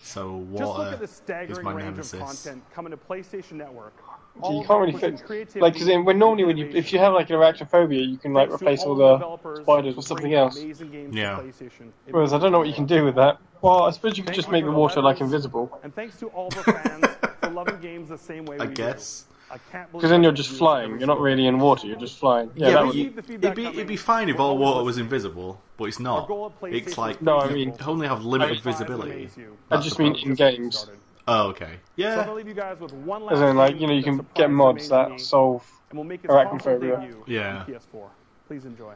So Just look at the is staggering my range nemesis. of content coming to PlayStation Network. So All you can't really pushing fix creativity like because when normally when you if you have like an arachnophobia, you can like replace all the the spiders with something else. amazing games to Yeah. PlayStation. Whereas I don't know what you can do with that. Well, I suppose you could just make the water like invisible. And thanks to all the fans for loving games the same way I we guess. do. I can't believe Because then you're just flying. You're not really in water. You're just flying. Yeah, Yeah, that would. you, it'd be it'd be fine if all water was invisible, but it's not. It's like No, I mean- only have limited Tries to visibility. I just mean in games. Started. Oh, okay. Yeah. So I'm Yeah. gonna leave you guys with one last As in, like you know, you can get mods that me, solve and we'll make its console arachnophobia. debut Yeah. on PS4. Please enjoy.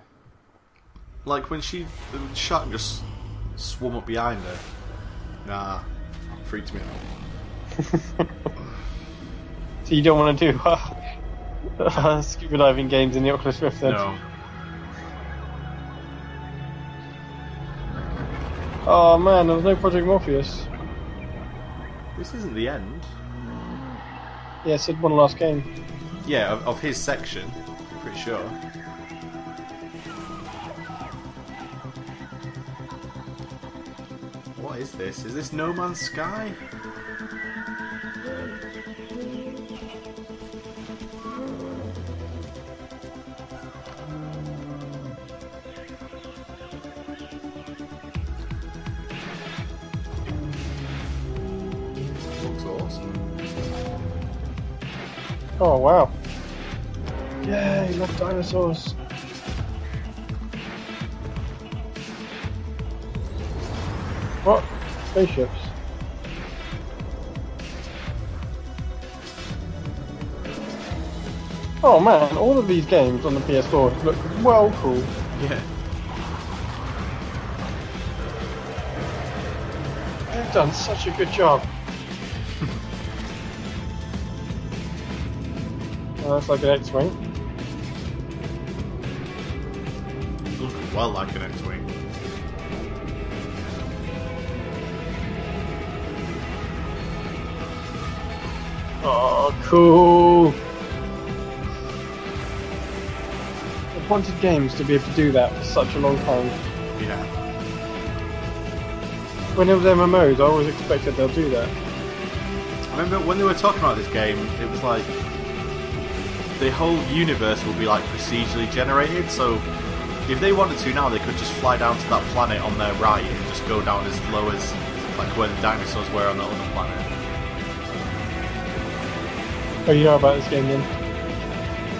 Like when she shot and just swum up behind her. Nah, freaked me out. So you don't want to do uh, scuba diving games in the Oculus Rift then? No. Oh man, there was no Project Morpheus. This isn't the end. Yeah, said one last game. Yeah, of, of his section. Pretty sure. What is this? Is this No Man's Sky? Oh wow. Yay, love dinosaurs. What? Spaceships. Oh man, all of these games on the PS4 look well cool. Yeah. They've done such a good job. That's like an X-wing. Look well like an X-wing. Oh, cool. I've wanted games to be able to do that for such a long time. Yeah. When it was MMOs, I always expected they'll do that. I remember when they were talking about this game, it was like the whole universe will be like procedurally generated. So if they wanted to now, they could just fly down to that planet on their right and just go down as low as like where the dinosaurs were on the other planet. Oh, you know about this game then?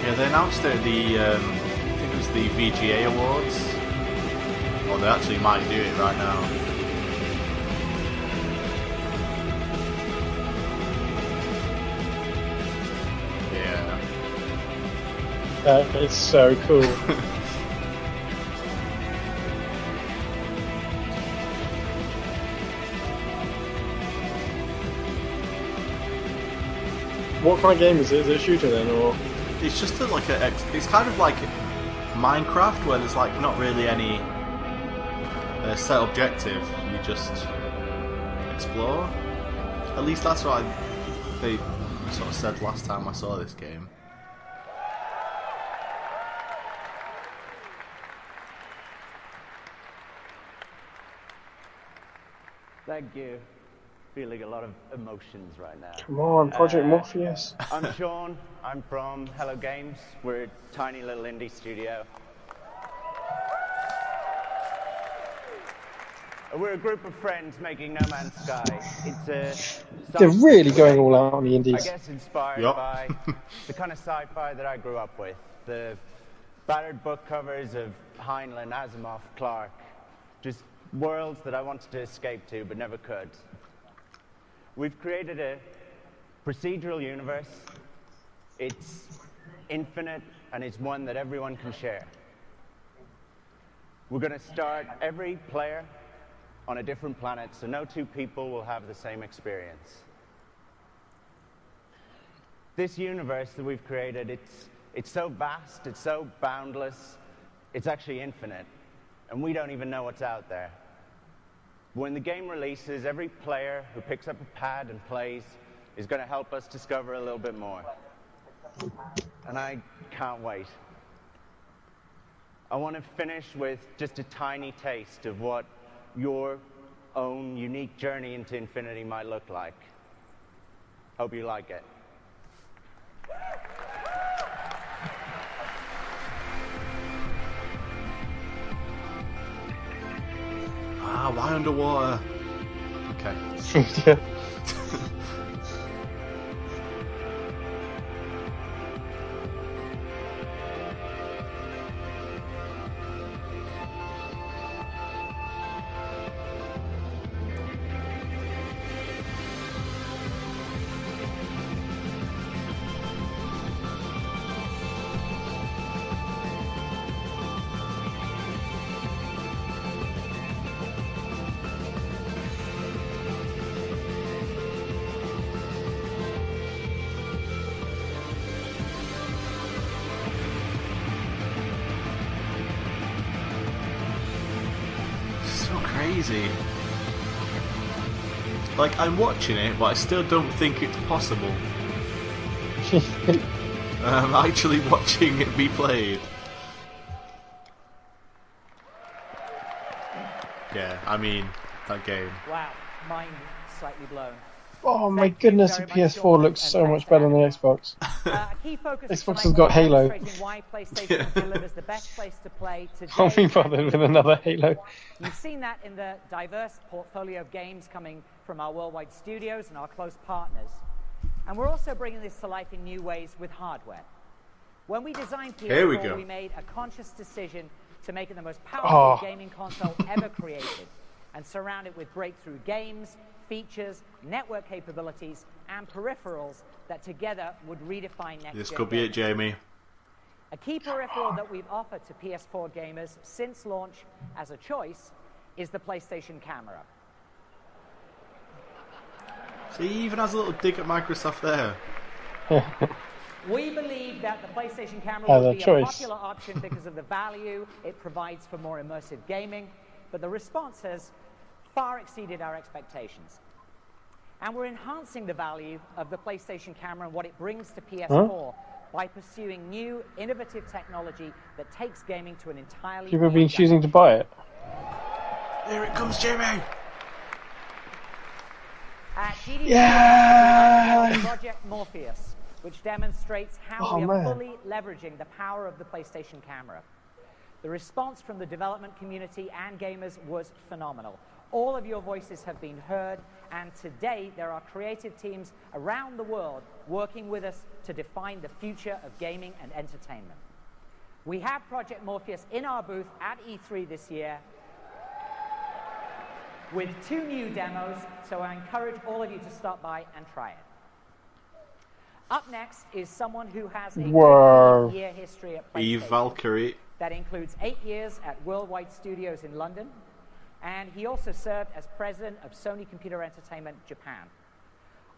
Yeah, they announced it at the um, I think it was the VGA Awards. Or they actually might do it right now. That is so cool. what kind of game is it? Is it a shooter then, or? It's just a, like a. It's kind of like Minecraft, where there's like not really any uh, set objective. You just explore. At least that's what I, they sort of said last time I saw this game. Thank you. Feeling a lot of emotions right now. Come on, Project Uh, Morpheus. I'm Sean. I'm from Hello Games. We're a tiny little indie studio. We're a group of friends making No Man's Sky. It's a. They're really going all out on the indies. I indies. guess inspired Yup. by the kind of sci-fi that I grew up with. The battered book covers of Heinlein, Asimov, Clarke. Just worlds that I wanted to escape to but never could. We've created a procedural universe. It's infinite and it's one that everyone can share. We're going to start every player on a different planet so no two people will have the same experience. This universe that we've created, it's, it's so vast, it's so boundless, it's actually infinite, and we don't even know what's out there. When the game releases, every player who picks up a pad and plays is going to help us discover a little bit more. And I can't wait. I want to finish with just a tiny taste of what your own unique journey into infinity might look like. Hope you like it. Ah, why underwater? Okay. yeah. I'm watching it, but I still don't think it's possible. I'm actually watching it be played. Yeah, I mean, that game. Wow, mind slightly blown. Oh my goodness, the PS4 looks so much better than the Xbox. Uh, a key focus of Xbox has got Halo. demonstrating Why PlayStation delivers the best place to play today. Can't be bothered with another Halo. You've seen that in the diverse portfolio of games coming from our worldwide studios and our close partners. And we're also bringing this to life in new ways with hardware. When we designed PS4, Here we made a conscious decision to make it the most powerful Oh. gaming console ever created and surround it with breakthrough games, features, network capabilities, and peripherals that together would redefine next This could be it, Jamie. a key peripheral that we've offered to PS4 gamers since launch as a choice is the PlayStation Camera. See, he even has a little dig at Microsoft there. We believe that the PlayStation camera As will a be a popular option because of the value it provides for more immersive gaming, but the response has far exceeded our expectations. And we're enhancing the value of the PlayStation camera and what it brings to PS4 by pursuing new, innovative technology that takes gaming to an entirely People have new been choosing to buy it. Here it comes, Jimmy. At GDC, Yeah! Project Morpheus, which demonstrates how Oh, we are man. fully leveraging the power of the PlayStation camera. The response from the development community and gamers was phenomenal. All of your voices have been heard, and today there are creative teams around the world working with us to define the future of gaming and entertainment. We have Project Morpheus in our booth at E3 this year with two new demos, so I encourage all of you to stop by and try it. Up next is someone who has a Whoa. year history at Eve Valkyrie. That includes eight years at Worldwide Studios in London, and he also served as president of Sony Computer Entertainment Japan.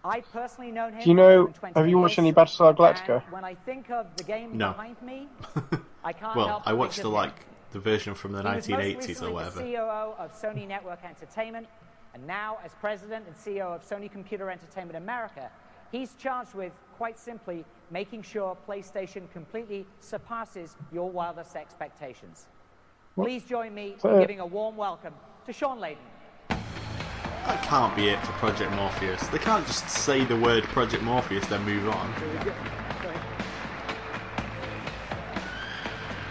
I've personally known him Do you know? more than 20 Have you watched years, any Battlestar Galactica? when I think of the game No. behind me, I can't Well, help I but watched think the like the version from the He was 1980s or whatever. The COO of Sony Network Entertainment, and now as president and CEO of Sony Computer Entertainment America, he's charged with, quite simply, making sure PlayStation completely surpasses your wildest expectations. What? Please join me in giving a warm welcome to Shawn Layden. That can't be it for Project Morpheus. They can't just say the word Project Morpheus then move on.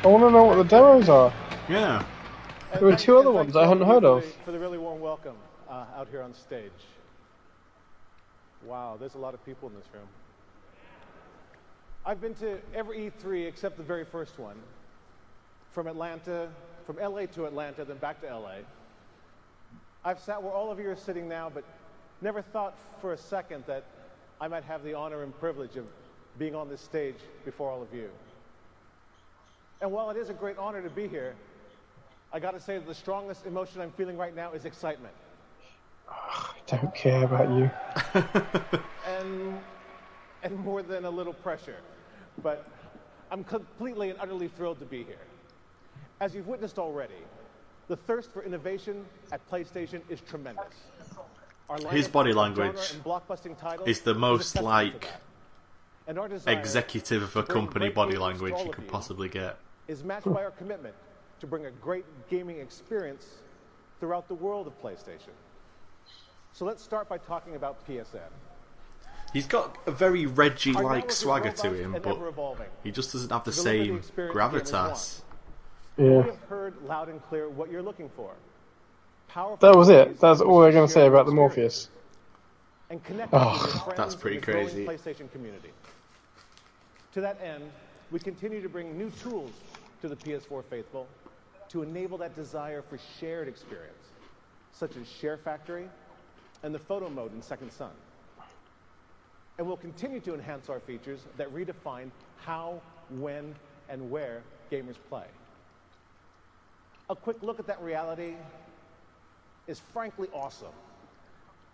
I want to know what the demos are. Yeah. There were two other ones I hadn't heard of. For the really warm welcome uh, out here on stage. Wow, there's a lot of people in this room. I've been to every E3 except the very first one. From Atlanta, from LA to Atlanta, then back to LA. I've sat where all of you are sitting now, but never thought for a second that I might have the honor and privilege of being on this stage before all of you. And while it is a great honor to be here, I gotta say that the strongest emotion I'm feeling right now is excitement. I don't care about you. and and more than a little pressure. But I'm completely and utterly thrilled to be here. As you've witnessed already, the thirst for innovation at PlayStation is tremendous. His body language genre and blockbusting titles is the most like. Executive of a company body language you could possibly get. is matched by our commitment to bring a great gaming experience throughout the world of PlayStation. So let's start by talking about PSN. He's got a very Reggie-like swagger to him, but he just doesn't have the To deliver the same experience gamers gravitas. We Yeah. have heard loud and clear what you're looking for. Powerful That was it. That's all which they're going to say about the Morpheus. And connect Oh, with your friends that's pretty in the growing crazy. PlayStation community. To that end, we continue to bring new tools to the PS4 faithful to enable that desire for shared experience, such as Share Factory and the photo mode in Second Son. And we'll continue to enhance our features that redefine how, when, and where gamers play. A quick look at that reality is frankly awesome.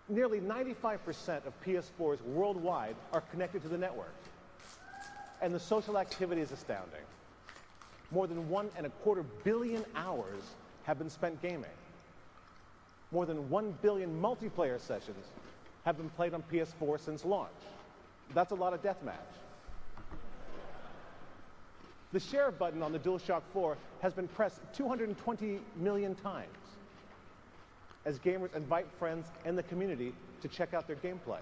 Nearly 95% of PS4s worldwide are connected to the network. And the social activity is astounding. More than one and a quarter billion hours have been spent gaming. More than one billion multiplayer sessions have been played on PS4 since launch. That's a lot of deathmatch. The share button on the DualShock 4 has been pressed 220 million times as gamers invite friends and the community to check out their gameplay.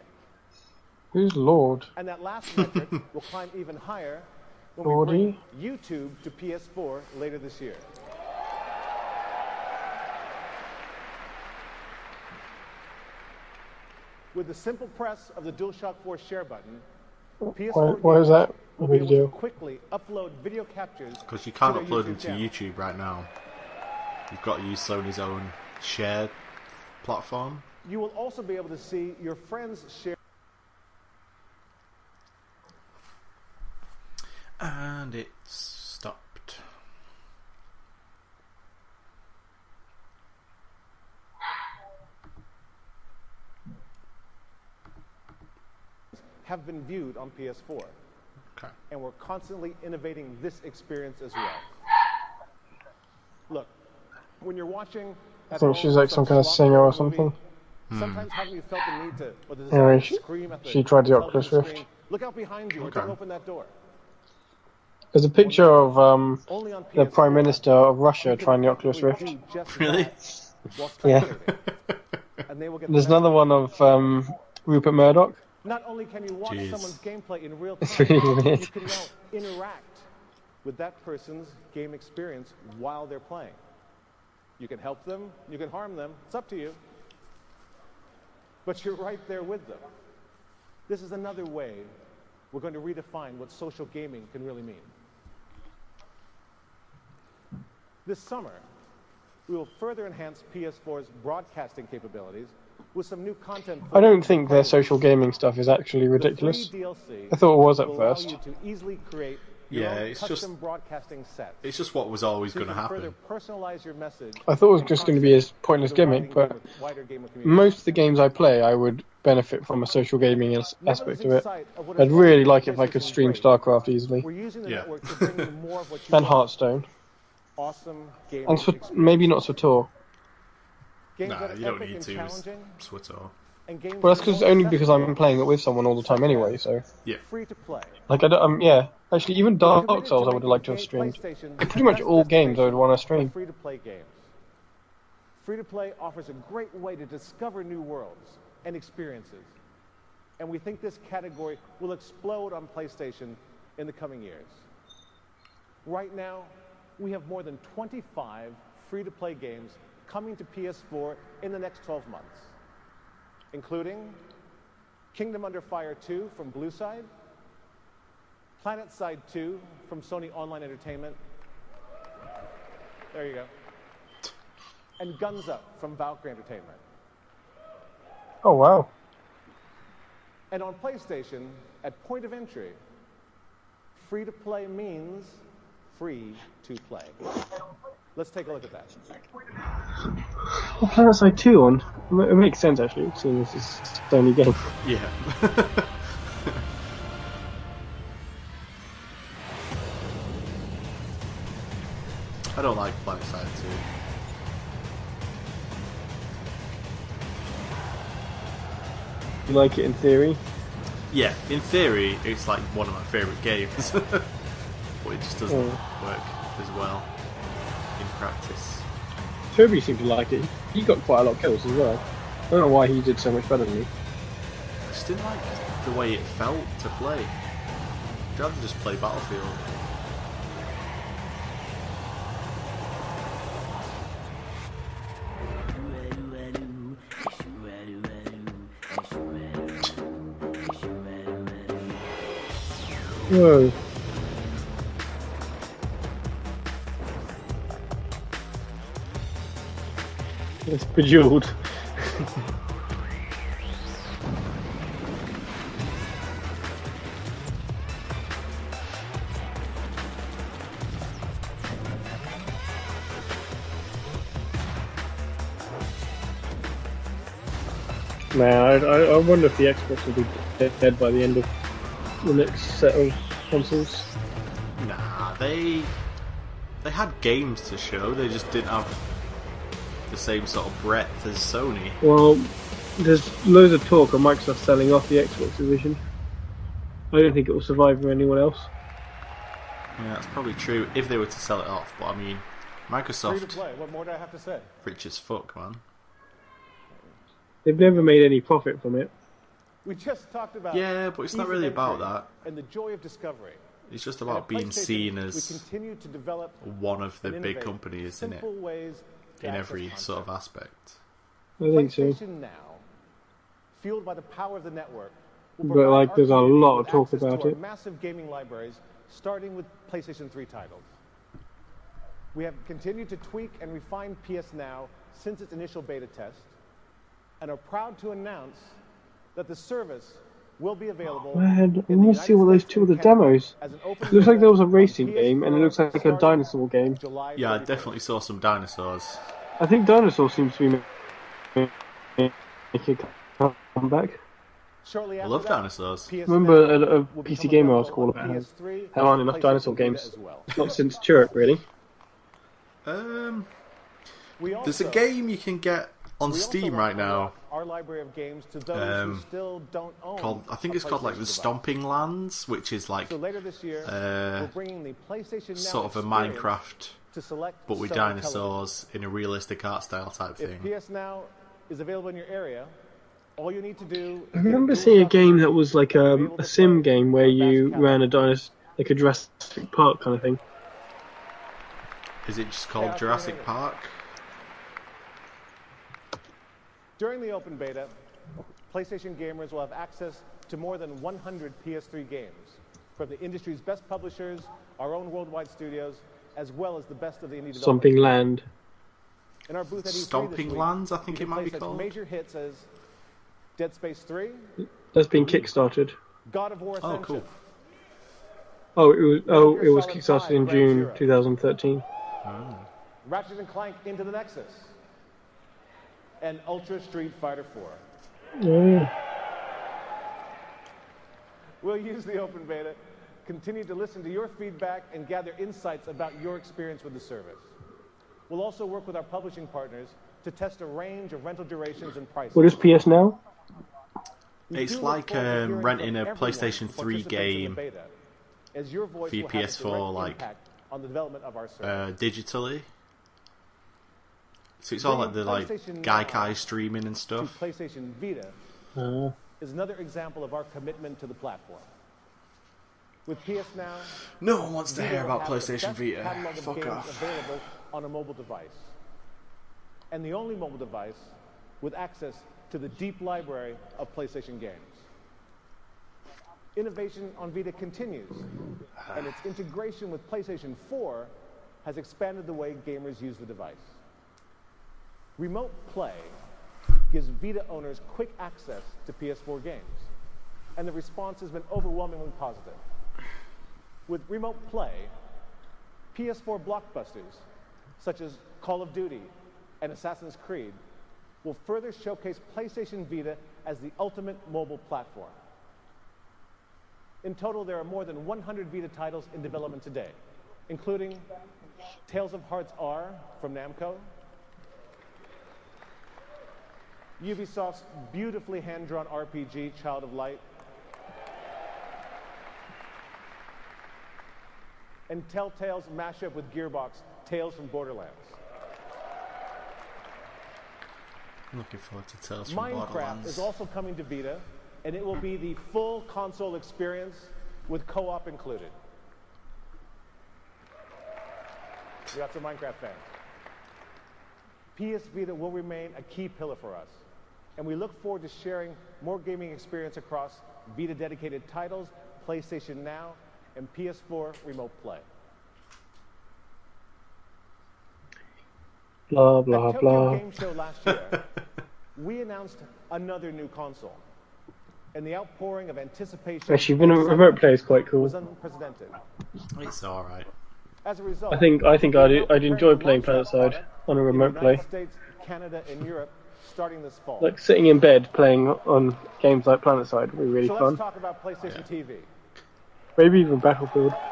Who's Lord? And that last metric will climb even higher when we bring YouTube to PS4 later this year. With the simple press of the DualShock 4 share button, PS4 Why, why is that a do be big able to deal? quickly upload video captures Because you can't upload YouTube them to channel. YouTube right now. You've got to use Sony's own shared platform. You will also be able to see your friends share And it have been viewed on PS4. Okay. And we're constantly innovating this experience as well. Look, when you're watching. I think she's like some kind of singer or movie, something. Sometimes haven't you felt the need to, or the Anyway, desire to she- scream at the she tried the Oculus Rift. screen, Look out behind you, Okay. don't open that door. There's a picture of um, the Prime Minister of Russia trying the Oculus Rift. Really? Yeah. And they will get There's the another one of um, Rupert Murdoch. Not only can you watch Jeez. someone's gameplay in real time, you can now interact with that person's game experience while they're playing. You can help them, you can harm them, it's up to you. But you're right there with them. This is another way we're going to redefine what social gaming can really mean. This summer, we will further enhance PS4's broadcasting capabilities with some new content. I don't think their social gaming stuff is actually ridiculous. I thought it was at first. to easily create Yeah, it's just broadcasting sets. It's just what was always So going to can further happen. personalize your message. I thought it was just going to be a pointless gimmick, but most of the games I play, I would benefit from a social gaming as- aspect of it. I'd really like it if I could stream StarCraft easily. We're using the Yeah. network to bring more of what you And want. Hearthstone. Awesome gaming And Sw- experience. maybe not SWTOR. Games Nah, are you don't need to. It's challenging, Switto. and games Well, that's because only because I'm playing it with someone all the time anyway. So, Yeah. free to play. like, I don't, um, yeah. Actually, even Dark Souls, I would have liked to have streamed. Pretty much all games I would want to stream. Free to play games. Free to play offers a great way to discover new worlds and experiences. And we think this category will explode on PlayStation in the coming years. Right now, we have more than 25 free to play games coming to PS4 in the next 12 months, including Kingdom Under Fire 2 from Blueside, Planet Side 2 from Sony Online Entertainment. There you go. And Guns Up from Valkyrie Entertainment. Oh wow. And on PlayStation, at point of entry, free to play means free to play. Let's take a look at that. Well, PlanetSide 2 on. It makes sense actually, seeing this is a Sony game. Yeah. I don't like PlanetSide 2. You like it in theory? Yeah, in theory, it's like one of my favourite games. but it just doesn't Oh. work as well in practice. Toby seemed to like it. He got quite a lot of kills as well. I don't know why he did so much better than me. I just didn't like the way it felt to play. I'd rather just play Battlefield. Whoa. It's bejeweled. Man, I, I, wonder if the Xbox will be dead, dead by the end of the next set of consoles. Nah, they they had games to show. They just didn't have the same sort of breadth as Sony. Well, there's loads of talk of Microsoft selling off the Xbox division. I don't think it will survive with anyone else. Yeah, that's probably true if they were to sell it off. But I mean, Free to Microsoft play. What more do I have to say? rich as fuck, man. They've never made any profit from it. We just talked about Yeah, but it's not really about that. and the joy of discovery. It's just about being PlayStation, seen we as continue to develop one of the big companies, isn't it, simple ways to in every sort of aspect. I think so. PlayStation Now, fueled by the power of the network, But, like, there's a lot of talk about it. Massive gaming libraries, starting with PlayStation 3 titles. We have continued to tweak and refine PS Now since its initial beta test, and are proud to announce that the service will be available. Man, I in the want to see what those two of the demos. as an open It looks like there was a racing game, and it looks like a dinosaur game. Yeah, I definitely saw some dinosaurs. I think dinosaur seems to be ma- making a comeback. Shortly I after love that, dinosaurs. PS Remember Now a, a PC become gamer I was available calling about PS3 how there aren't enough dinosaur games. as well. Not since Turok, really. Um, there's a game you can get on Steam right now unlock Our library of games to those Um, who still don't own called I think a it's called like the device. Stomping Lands, which is like So later this year, uh, we're bringing the PlayStation Now sort of a Minecraft, to select but with Sony dinosaurs in a realistic art style type thing. If thing. PS Now is available in your area, all you need to do I remember seeing a game that was like um, a sim game where you ran a dinosaur, like a Jurassic Park kind of thing. Is it just called Jurassic Park? During the open beta, PlayStation gamers will have access to more than 100 PS3 games from the industry's best publishers, our own worldwide studios, as well as the best of the indie developers. Stomping Land. In our booth at E3 this Stomping week, Lands, I think it might be called. Major hits as Dead Space 3, That's been kickstarted. God of War Oh, cool. Oh, it was. Oh, it was kickstarted 5 in June Zero. 2013. Ah. Ratchet and Clank Into the Nexus, and Ultra Street Fighter 4. Oh. We'll use the open beta, continue to listen to your feedback, and gather insights about your experience with the service. We'll also work with our publishing partners to test a range of rental durations and prices. What is PS Now? We It's like um, renting a PlayStation 3 participates in the game beta, as your voice for your will have a PS4, like on the development of our service. uh, digitally. So it's all like the like uh, Gaikai streaming and stuff. PlayStation Vita Oh. is another example of our commitment to the platform. With PS Now, No one wants to Vita hear about PlayStation Vita. catalog of Fuck off. available on a mobile device, and the only mobile device with access to the deep library of PlayStation games. Innovation on Vita continues, and its integration with PlayStation 4 has expanded the way gamers use the device. Remote Play gives Vita owners quick access to PS4 games, and the response has been overwhelmingly positive. With Remote Play, PS4 blockbusters such as Call of Duty and Assassin's Creed will further showcase PlayStation Vita as the ultimate mobile platform. In total, there are more than 100 Vita titles in development today, including Tales of Hearts R from Namco, Ubisoft's beautifully hand-drawn RPG Child of Light, and Telltale's mashup with Gearbox Tales from Borderlands. I'm looking forward to Tales from Minecraft Borderlands. is also coming to Vita, and it will be the full console experience with co-op included. We got some Minecraft fans. PS Vita will remain a key pillar for us, and we look forward to sharing more gaming experience across Vita dedicated titles, PlayStation Now, and PS4 Remote Play. Blah blah At Tokyo blah. Game Show last year, we announced another new console, and the outpouring of anticipation Actually, remote, and remote play is quite cool. was unprecedented. It's alright. As a result, I think I think I'd I'd enjoy playing launch that PlanetSide on a in the remote play. United States, Canada, and Europe starting this fall. Like sitting in bed playing on games like PlanetSide would be really so fun. let's talk about PlayStation TV. Maybe even Battlefield.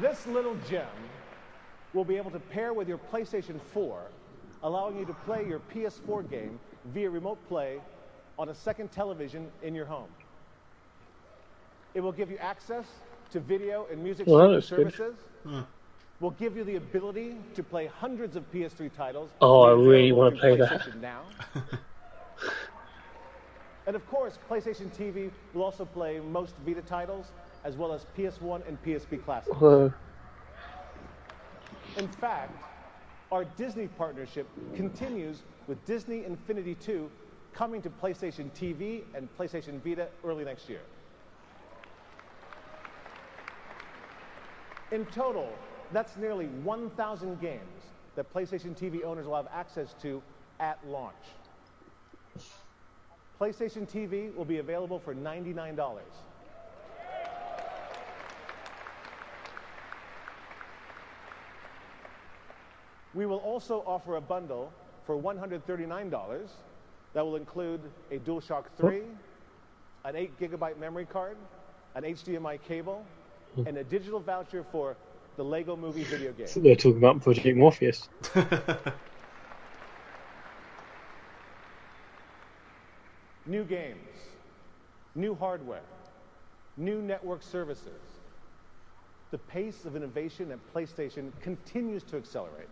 This little gem will be able to pair with your PlayStation 4, allowing you to play your PS4 game via remote play on a second television in your home. It will give you access to video and music Well, that streaming good. services. Will give you the ability to play hundreds of PS3 titles. Oh, I really wanna through play that. Now. and of course, PlayStation TV will also play most Vita titles, as well as PS1 and PSP classics. Although, In fact, our Disney partnership continues with Disney Infinity 2 coming to PlayStation TV and PlayStation Vita early next year. In total, that's nearly 1,000 games that PlayStation TV owners will have access to at launch. PlayStation TV will be available for $99. We will also offer a bundle for $139 That will include a DualShock 3, an 8 gigabyte memory card, an HDMI cable, hmm. and a digital voucher for the Lego Movie video game. So they're talking about Project Morpheus. New games, new hardware, new network services. The pace of innovation at PlayStation continues to accelerate.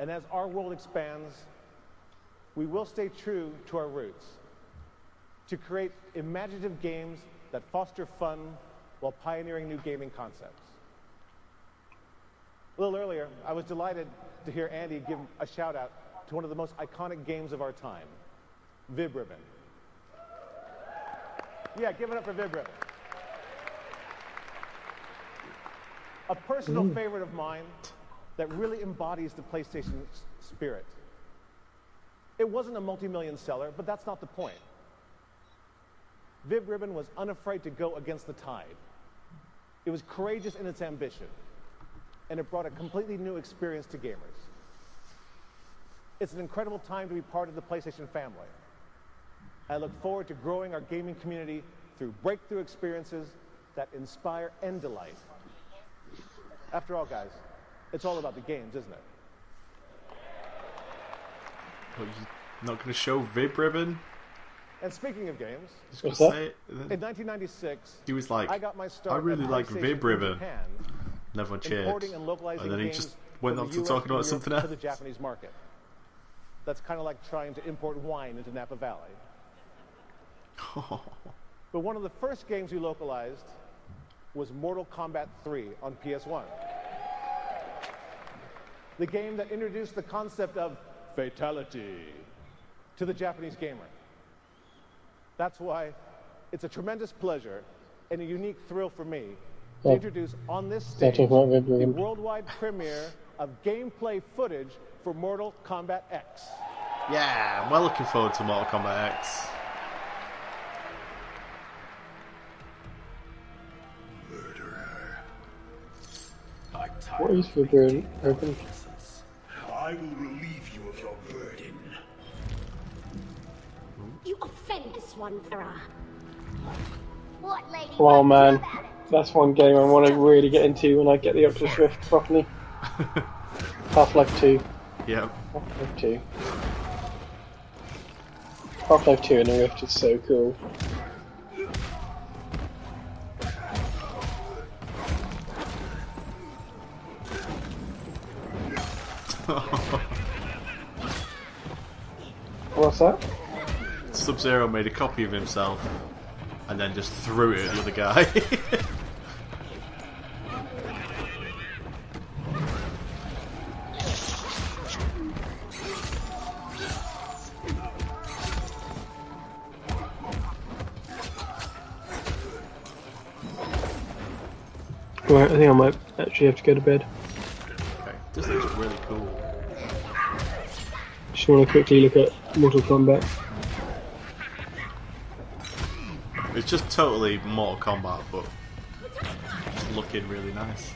And as our world expands, we will stay true to our roots to create imaginative games that foster fun while pioneering new gaming concepts. A little earlier, I was delighted to hear Andy give a shout out to one of the most iconic games of our time, Vib Ribbon. Yeah, give it up for Vib Ribbon. A personal Mm. favorite of mine that really embodies the PlayStation spirit. It wasn't a multi-million seller, but that's not the point. Vib Ribbon was unafraid to go against the tide. It was courageous in its ambition, and it brought a completely new experience to gamers. It's an incredible time to be part of the PlayStation family. I look forward to growing our gaming community through breakthrough experiences that inspire and delight. After all, guys, it's all about the games, isn't it? What, you not going to show Vib Ribbon? And speaking of games, Just gonna say uh, in 1996, he was like, I got my start I really like PlayStation Vib Ribbon. Japan, And everyone cheered. and then he just went on to US talking about something else. to the Japanese market. That's kind of like trying to import wine into Napa Valley. But one of the first games we localized was Mortal Kombat 3 on PS1. The game that introduced the concept of fatality to the Japanese gamer. That's why it's a tremendous pleasure and a unique thrill for me to introduce on this Yeah, stage talk about Vib the Ribbon. worldwide premiere of gameplay footage for Mortal Kombat X. Yeah, I'm well looking forward to Mortal Kombat X. What is Vib Ribbon? Ribbon? I will relieve you of your burden. You offend this one, Farah. What, lady? Well, man, that's one game I want to really get into when I get the Oculus Rift properly. Half-Life 2. Yeah. Half-Life 2. Half-Life 2 and the Rift is so cool. What's that? Sub Zero made a copy of himself and then just threw it at the other guy. Right, I think I might actually have to go to bed. okay, this looks really cool. Just want to quickly look at Mortal Kombat. It's just totally Mortal Kombat, but just looking really nice.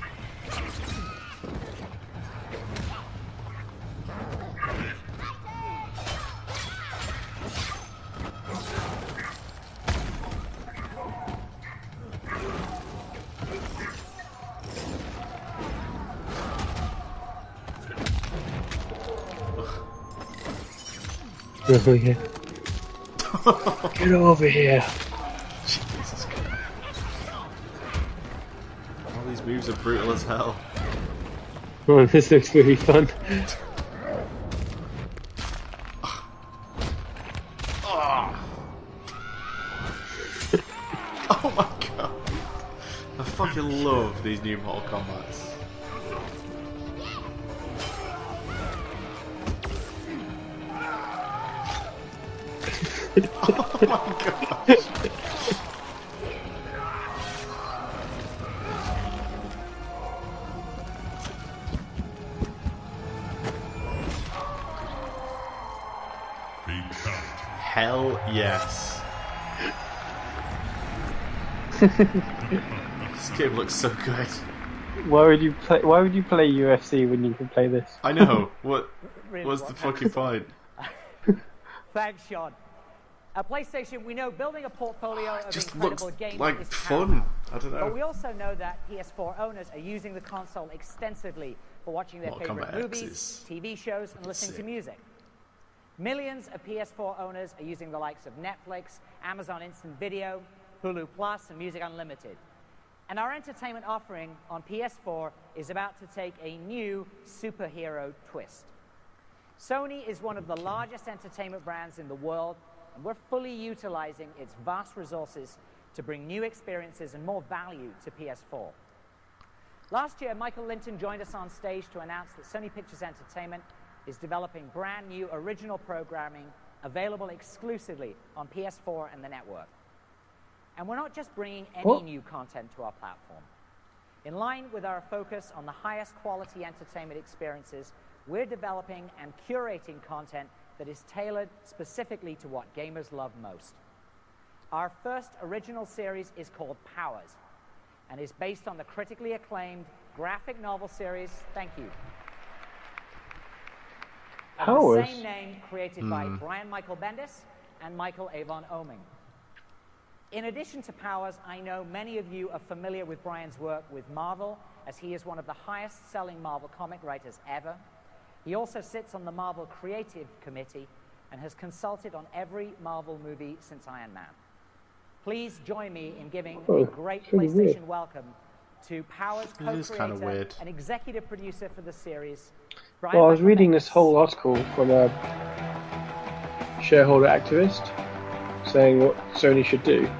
Over here. Get over here. Are brutal as hell. Oh, this looks really fun. Oh. oh my god. I fucking love these new Mortal Kombats. this game looks so good. Why would you play? Why would you play UFC when you can play this? I know. What? Really, What's what the fucking point? Thanks, Shawn. At PlayStation, we know building a portfolio ah, of just incredible looks games like is fun. paramount. I don't know. But we also know that PS4 owners are using the console extensively for watching their Mortal favorite Kombat movies, X's TV shows, and listening to music. Millions of PS4 owners are using the likes of Netflix, Amazon Instant Video, Hulu Plus, and Music Unlimited. And our entertainment offering on PS4 is about to take a new superhero twist. Sony is one of the largest entertainment brands in the world, and we're fully utilizing its vast resources to bring new experiences and more value to PS4. Last year, Michael Lynton joined us on stage to announce that Sony Pictures Entertainment is developing brand new original programming available exclusively on PS4 and the network. And we're not just bringing any What? new content to our platform. In line with our focus on the highest quality entertainment experiences, we're developing and curating content that is tailored specifically to what gamers love most. Our first original series is called Powers and is based on the critically acclaimed graphic novel series, thank you, of the Powers? same name created by Hmm. Brian Michael Bendis and Michael Avon Oeming. In addition to Powers, I know many of you are familiar with Brian's work with Marvel, as he is one of the highest selling Marvel comic writers ever. He also sits on the Marvel Creative Committee and has consulted on every Marvel movie since Iron Man. Please join me in giving Oh, a great it's PlayStation weird. welcome to Powers It is co-creator kinda and executive producer for the series, Brian Well, I was Michael reading this whole article from a shareholder activist saying what Sony should do.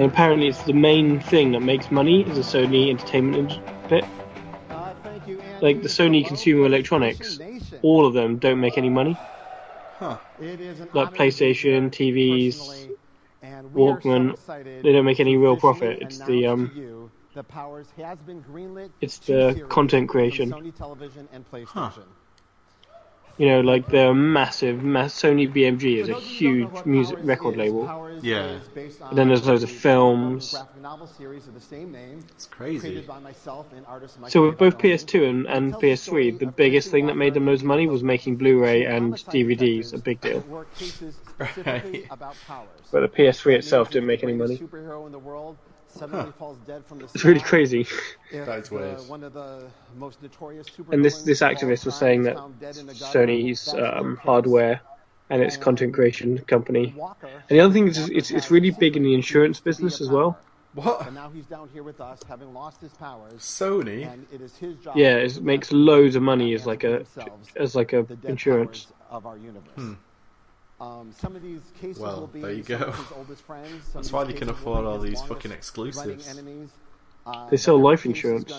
And apparently, it's the main thing that makes money is the Sony entertainment bit. Like the Sony consumer electronics, all of them don't make any money. Huh. Like PlayStation, TVs, Walkman, they don't make any real profit. It's the um, The Powers has been greenlit. It's the content creation. Sony Television and PlayStation. You know, like they're massive. Mass Sony BMG is a huge music record label. Yeah. And then there's loads of films. graphic novel series of the same name. It's crazy. Created by myself and artist Michael So with both PS2 and, and PS3, the biggest thing that made them loads of money was making Blu-ray and DVDs a big deal. Were cases specifically about powers. But the PS3 itself didn't make any money. Superhero in suddenly falls dead from the It's really crazy. That's the- weird. One of the most notorious And this this supervillains of all activist was saying that found dead in a gutter. Sony's um, hardware and its content creation company. And the other thing is, it's it's really big in the insurance business as well. What? But now he's down here with us, having lost his powers. Sony? And it is his job Yeah, it makes loads of money as like a as like a insurance. of our universe. Hmm. Um, some of these cases Well, will be there you some go. of his oldest friends. Some That's why these they can afford all these fucking exclusives. enemies. Uh, They sell life every case is insurance.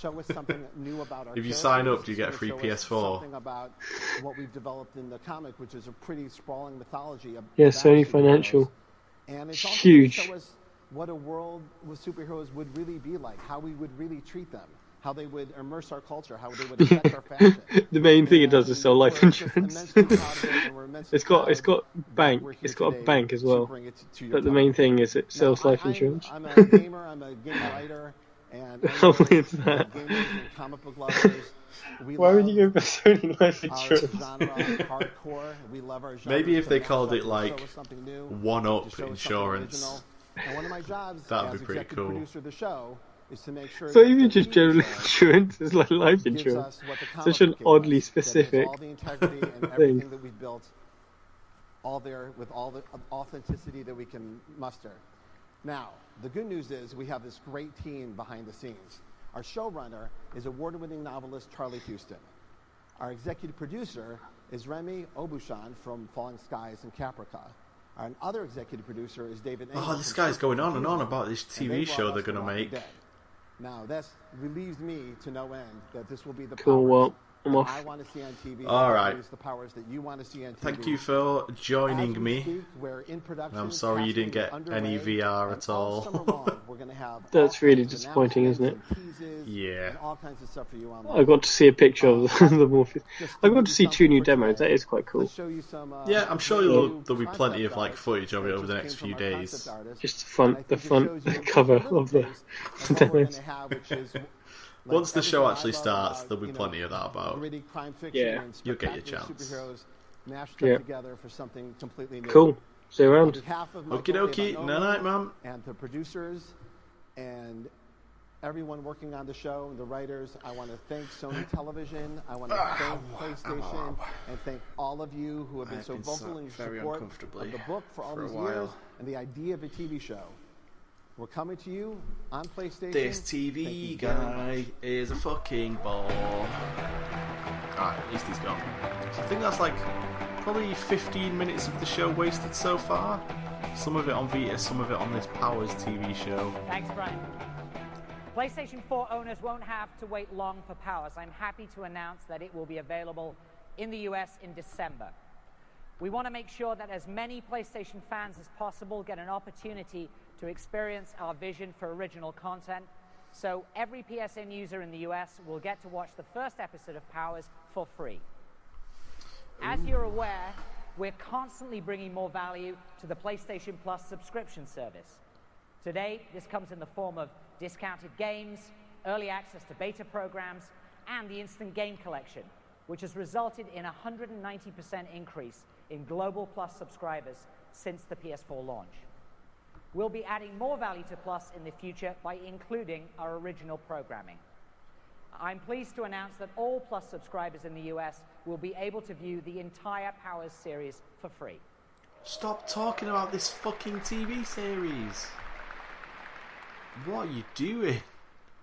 Show us something new about our If you sign up, do you get a free gonna show us PS4? Something about what we've developed in the comic, which is a pretty sprawling mythology. Yeah, about Sony superheroes. Financial. And it's also Huge. show us what a world with superheroes would really be like, how we would really treat them, how they would immerse our culture, how they would affect our fashion. the main thing it does is sell life insurance. immensely proud of it, and we're immensely it's got it's got bank. It's got a bank as well. it to your But the main thing is it sells life I'm- insurance. I'm a gamer, I'm a game writer, and I How know weird is that that? and comic book lovers, we Why would you go for Sony life insurance? genre hardcore. We love our genre. Maybe if they called it like show us something new, One to Up show us something Insurance. And one of my jobs That'd as be pretty executive cool. producer of the show is to make sure It's not that even just TV general show insurance, it's like life insurance. us what the Such an oddly us, that it has specific all the integrity and thing. that we've built, all there with all the authenticity that we can muster. Now, the good news is we have this great team behind the scenes. Our showrunner is award-winning novelist Charlie Huston. Our executive producer is Remi Aubuchon from Falling Skies and Caprica. Our other executive producer is David. Oh, this guy's going on and on about this TV brought show they're gonna make. Dead. Now, that's relieves me to no end that this will be the Cool, well, I'm off. I want to see on TV. All that right. is the powers that you want to see on TV. Thank you for joining me. speak, in I'm sorry you didn't get any VR at all all. long, we're That's really disappointing, isn't it? yeah. all kinds of stuff for you online. I got to see a picture of the, the Morpheus. I got to see two new demos. That is quite cool. Uh, yeah, I'm sure you'll, there'll be plenty of like footage of it over the next few days. Just the front, the front cover of the, the demos. Once the show actually starts, there'll be plenty of that about. Gritty crime fiction Yeah. and You'll get your chance. superheroes mashed Yeah. up together for something completely new. Cool. See you around. behalf of Okie Michael dokie. Ivanova Night-night, ma'am. And the producers and everyone working on the show, the writers, I want to thank Sony Television. I want to Ah, thank PlayStation and thank all of you who have been I've so vocal in very support of the book for all for a these years and the idea of a TV show. We're coming to you on PlayStation. This TV you very much. guy is a fucking ball. Alright, at least he's gone. So I think that's like probably 15 minutes of the show wasted so far. Some of it on Vita, some of it on this Powers TV show. Thanks, Brian. PlayStation 4 owners won't have to wait long for Powers. I'm happy to announce that it will be available in the US in December. We want to make sure that as many PlayStation fans as possible get an opportunity to experience our vision for original content. So every PSN user in the US will get to watch the first episode of Powers for free. As you're aware, we're constantly bringing more value to the PlayStation Plus subscription service. Today, this comes in the form of discounted games, early access to beta programs, and the Instant Game Collection, which has resulted in a 190% increase in Global Plus subscribers since the PS4 launch. We'll be adding more value to Plus in the future by including our original programming. I'm pleased to announce that all Plus subscribers in the US will be able to view the entire Powers series for free. Stop talking about this fucking TV series. What are you doing?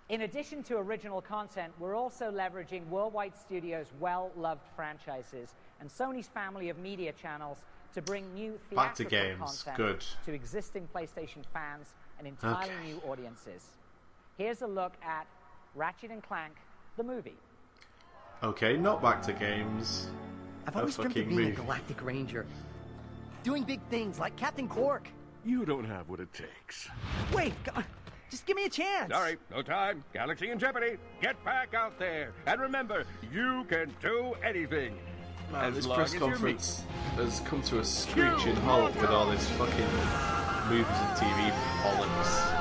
In addition to original content, we're also leveraging Worldwide Studios' well loved franchises and Sony's family of media channels to bring new Back to theatrical games. content Good. to existing PlayStation fans and entirely Okay. new audiences. Here's a look at Ratchet and Clank, the movie. Okay, not back to games. I've always dreamt of fucking being a galactic ranger. Doing big things like Captain Cork. You don't have what it takes. Wait, go- uh, just give me a chance. Sorry, no time. Galaxy in jeopardy. Get back out there. And remember, you can do anything. Man, this press as you meet- conference has come to a screeching halt with all this fucking movies and TV bollocks.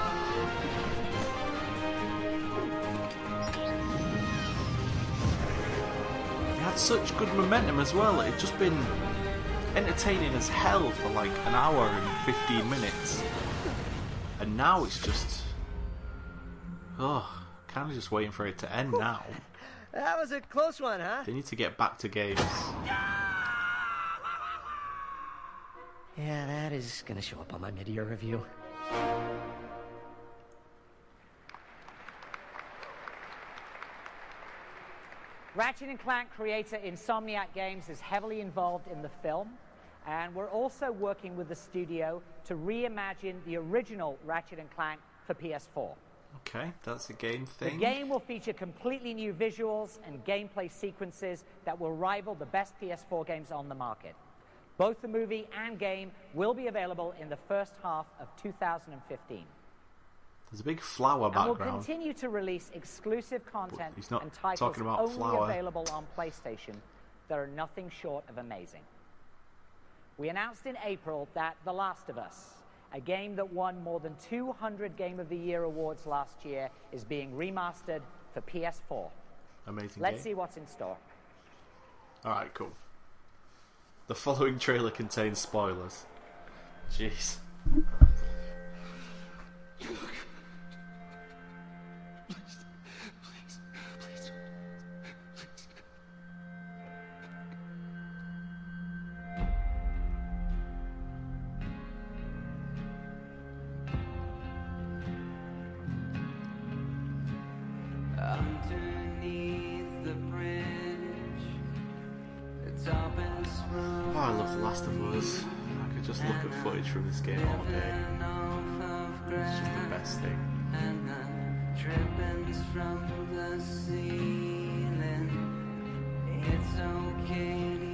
It had such good momentum as well. It had just been entertaining as hell for like an hour and 15 minutes. And now it's just. Oh, kind of just waiting for it to end now. That was a close one, huh? They need to get back to games. Yeah, that is gonna show up on my mid-year review. Ratchet and Clank creator Insomniac Games is heavily involved in the film, and we're also working with the studio to reimagine the original Ratchet and Clank for PS4. Okay, that's a game thing. The game will feature completely new visuals and gameplay sequences that will rival the best PS4 games on the market. Both the movie and game will be available in the first half of 2015. There's a big flower And we'll continue to release exclusive content he's not and titles talking about only flower. available on PlayStation that are nothing short of amazing. We announced in April that The Last of Us, a game that won more than 200 Game of the Year awards last year, is being remastered for PS4. Amazing Let's game. see what's in store. Alright, cool. The following trailer contains spoilers. Jeez. Last of Us. I could just look at footage from this game all day. It's just the best thing. It's okay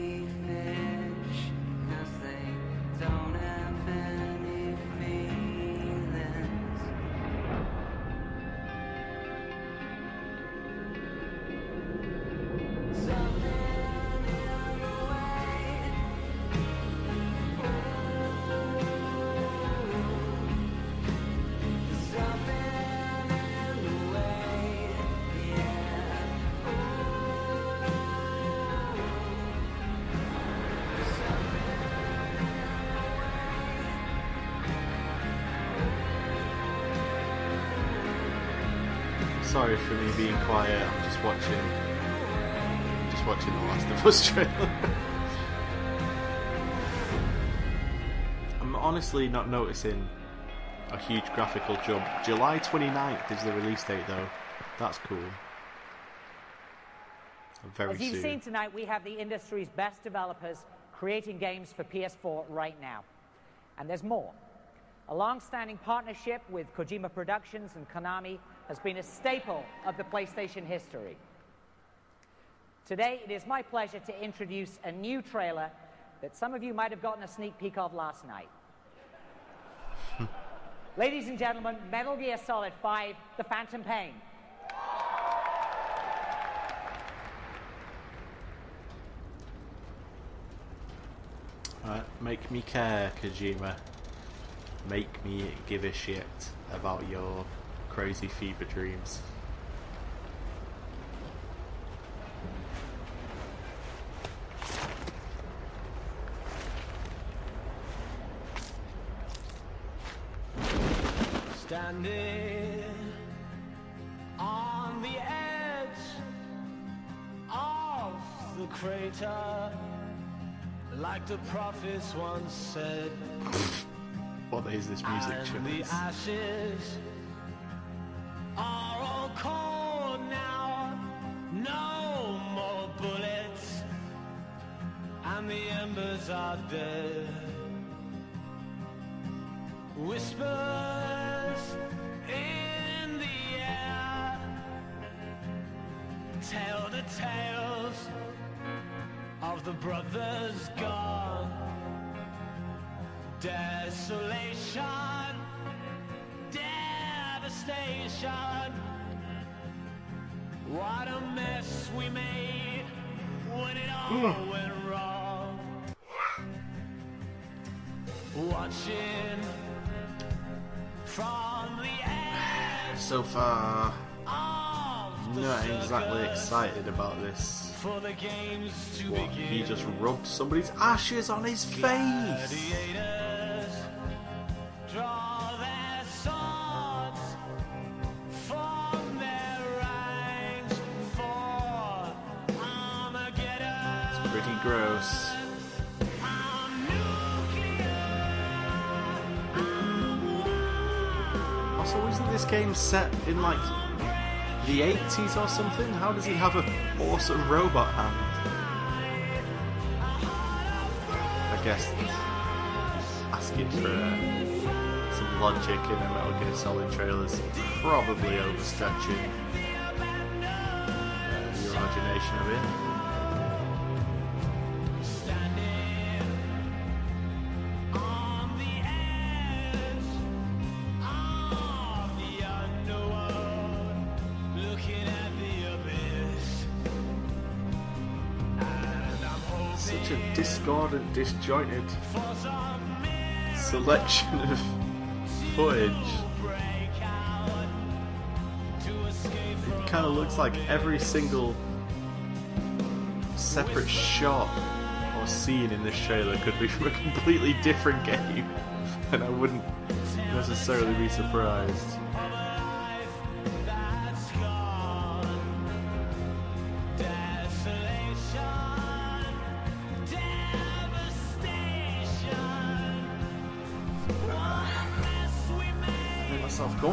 Sorry for me being quiet. I'm just watching. Just watching the Last of Us trailer. I'm honestly not noticing a huge graphical jump. July 29th is the release date, though. That's cool. Very As you've soon. seen tonight, we have the industry's best developers creating games for PS4 right now. And there's more. A long-standing partnership with Kojima Productions and Konami has been a staple of the PlayStation history. Today, it is my pleasure to introduce a new trailer that some of you might have gotten a sneak peek of last night. Ladies and gentlemen, Metal Gear Solid 5, The Phantom Pain. Alright, make me care, Kojima. Make me give a shit about your crazy fever dreams. Standing on the edge of the crater, like the prophets once said. What is this music choice? Devastation. What a mess we made when it all hmm. went wrong. Watching from the edge So far, not exactly excited about this. for the games to What? begin. He just rubbed somebody's ashes on his face. Pretty gross. Also, isn't this game set in like the 80s or something? How does he have a awesome robot hand? I guess asking for uh, some logic in a Metal Gear Solid trailer is probably overstretching uh, the imagination of it. Disjointed selection of footage. It kind of looks like every single separate shot or scene in this trailer could be from a completely different game, and I wouldn't necessarily be surprised.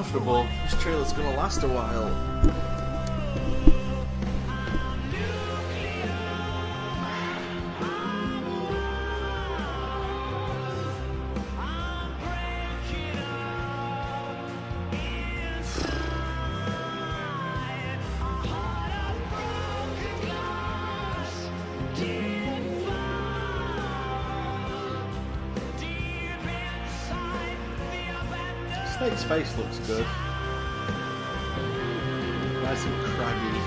Comfortable. This trailer's gonna last a while. Snake's face looks good. Nice and craggy.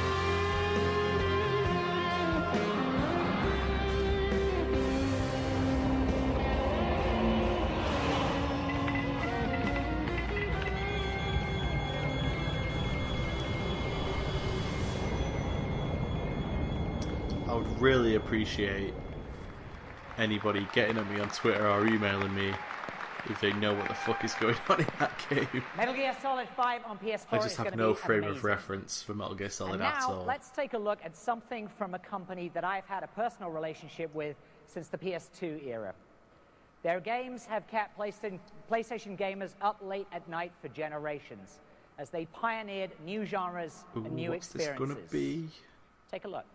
I would really appreciate anybody getting at me on Twitter or emailing me if they know what the fuck is going on in that game. Metal Gear Solid 5 on PS4 I just going have no frame amazing. of reference for Metal Gear Solid and at now all. let's take a look at something from a company that I've had a personal relationship with since the PS2 era. Their games have kept PlayStation, gamers up late at night for generations as they pioneered new genres Ooh, and new what's this experiences. gonna be? Take a look.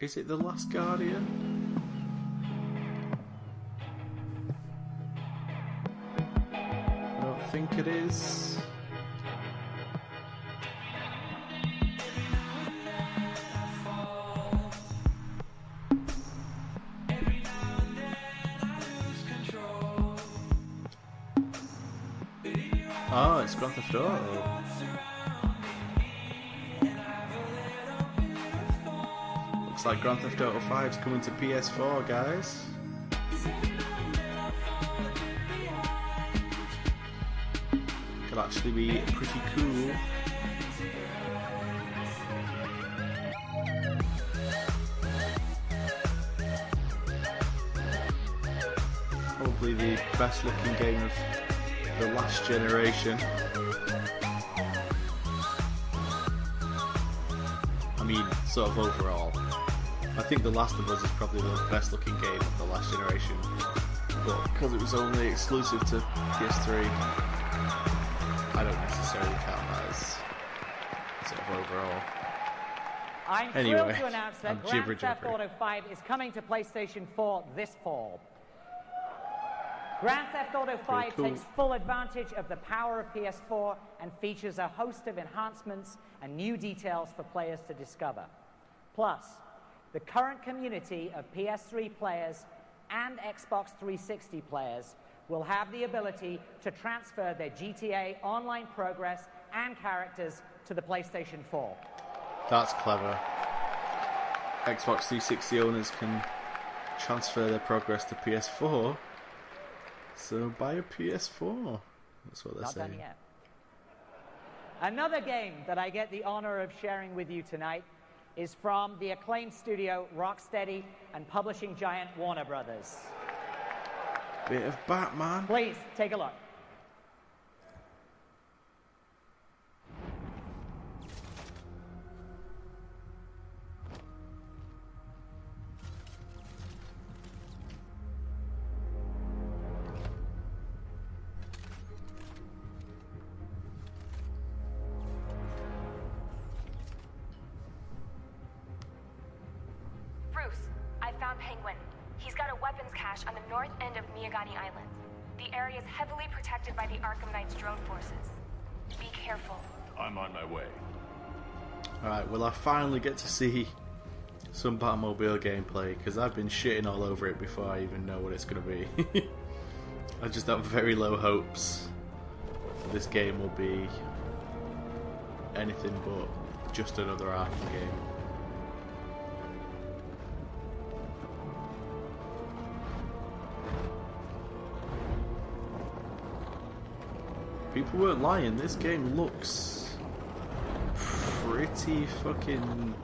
Is it The Last Guardian? Think it is. Oh, it's Grand Theft Auto. Looks like Grand Theft Auto 5 is coming to PS4, guys. Could actually be pretty cool. Probably the best looking game of the last generation. I mean, sort of overall. I think The Last of Us is probably the best looking game of the last generation. But because it was only exclusive to PS3, overall. I'm Anyway, thrilled to announce that I'm Grand gibber Theft jibber. Auto 5 is coming to PlayStation 4 this fall. Grand Theft Auto 5 cool. takes full advantage of the power of PS4 and features a host of enhancements and new details for players to discover. Plus, the current community of PS3 players and Xbox 360 players will have the ability to transfer their GTA online progress and characters to the PlayStation 4. That's clever. Xbox 360 owners can transfer their progress to PS4. So buy a PS4. That's what they're Not saying. done yet. Another game that I get the honor of sharing with you tonight is from the acclaimed studio Rocksteady and publishing giant Warner Brothers. Bit of Batman. Please take a look. Finally get to see some Batmobile gameplay because I've been shitting all over it before I even know what it's going to be. I just have very low hopes this game will be anything but just another Arkham game. People weren't lying, this game looks pretty fucking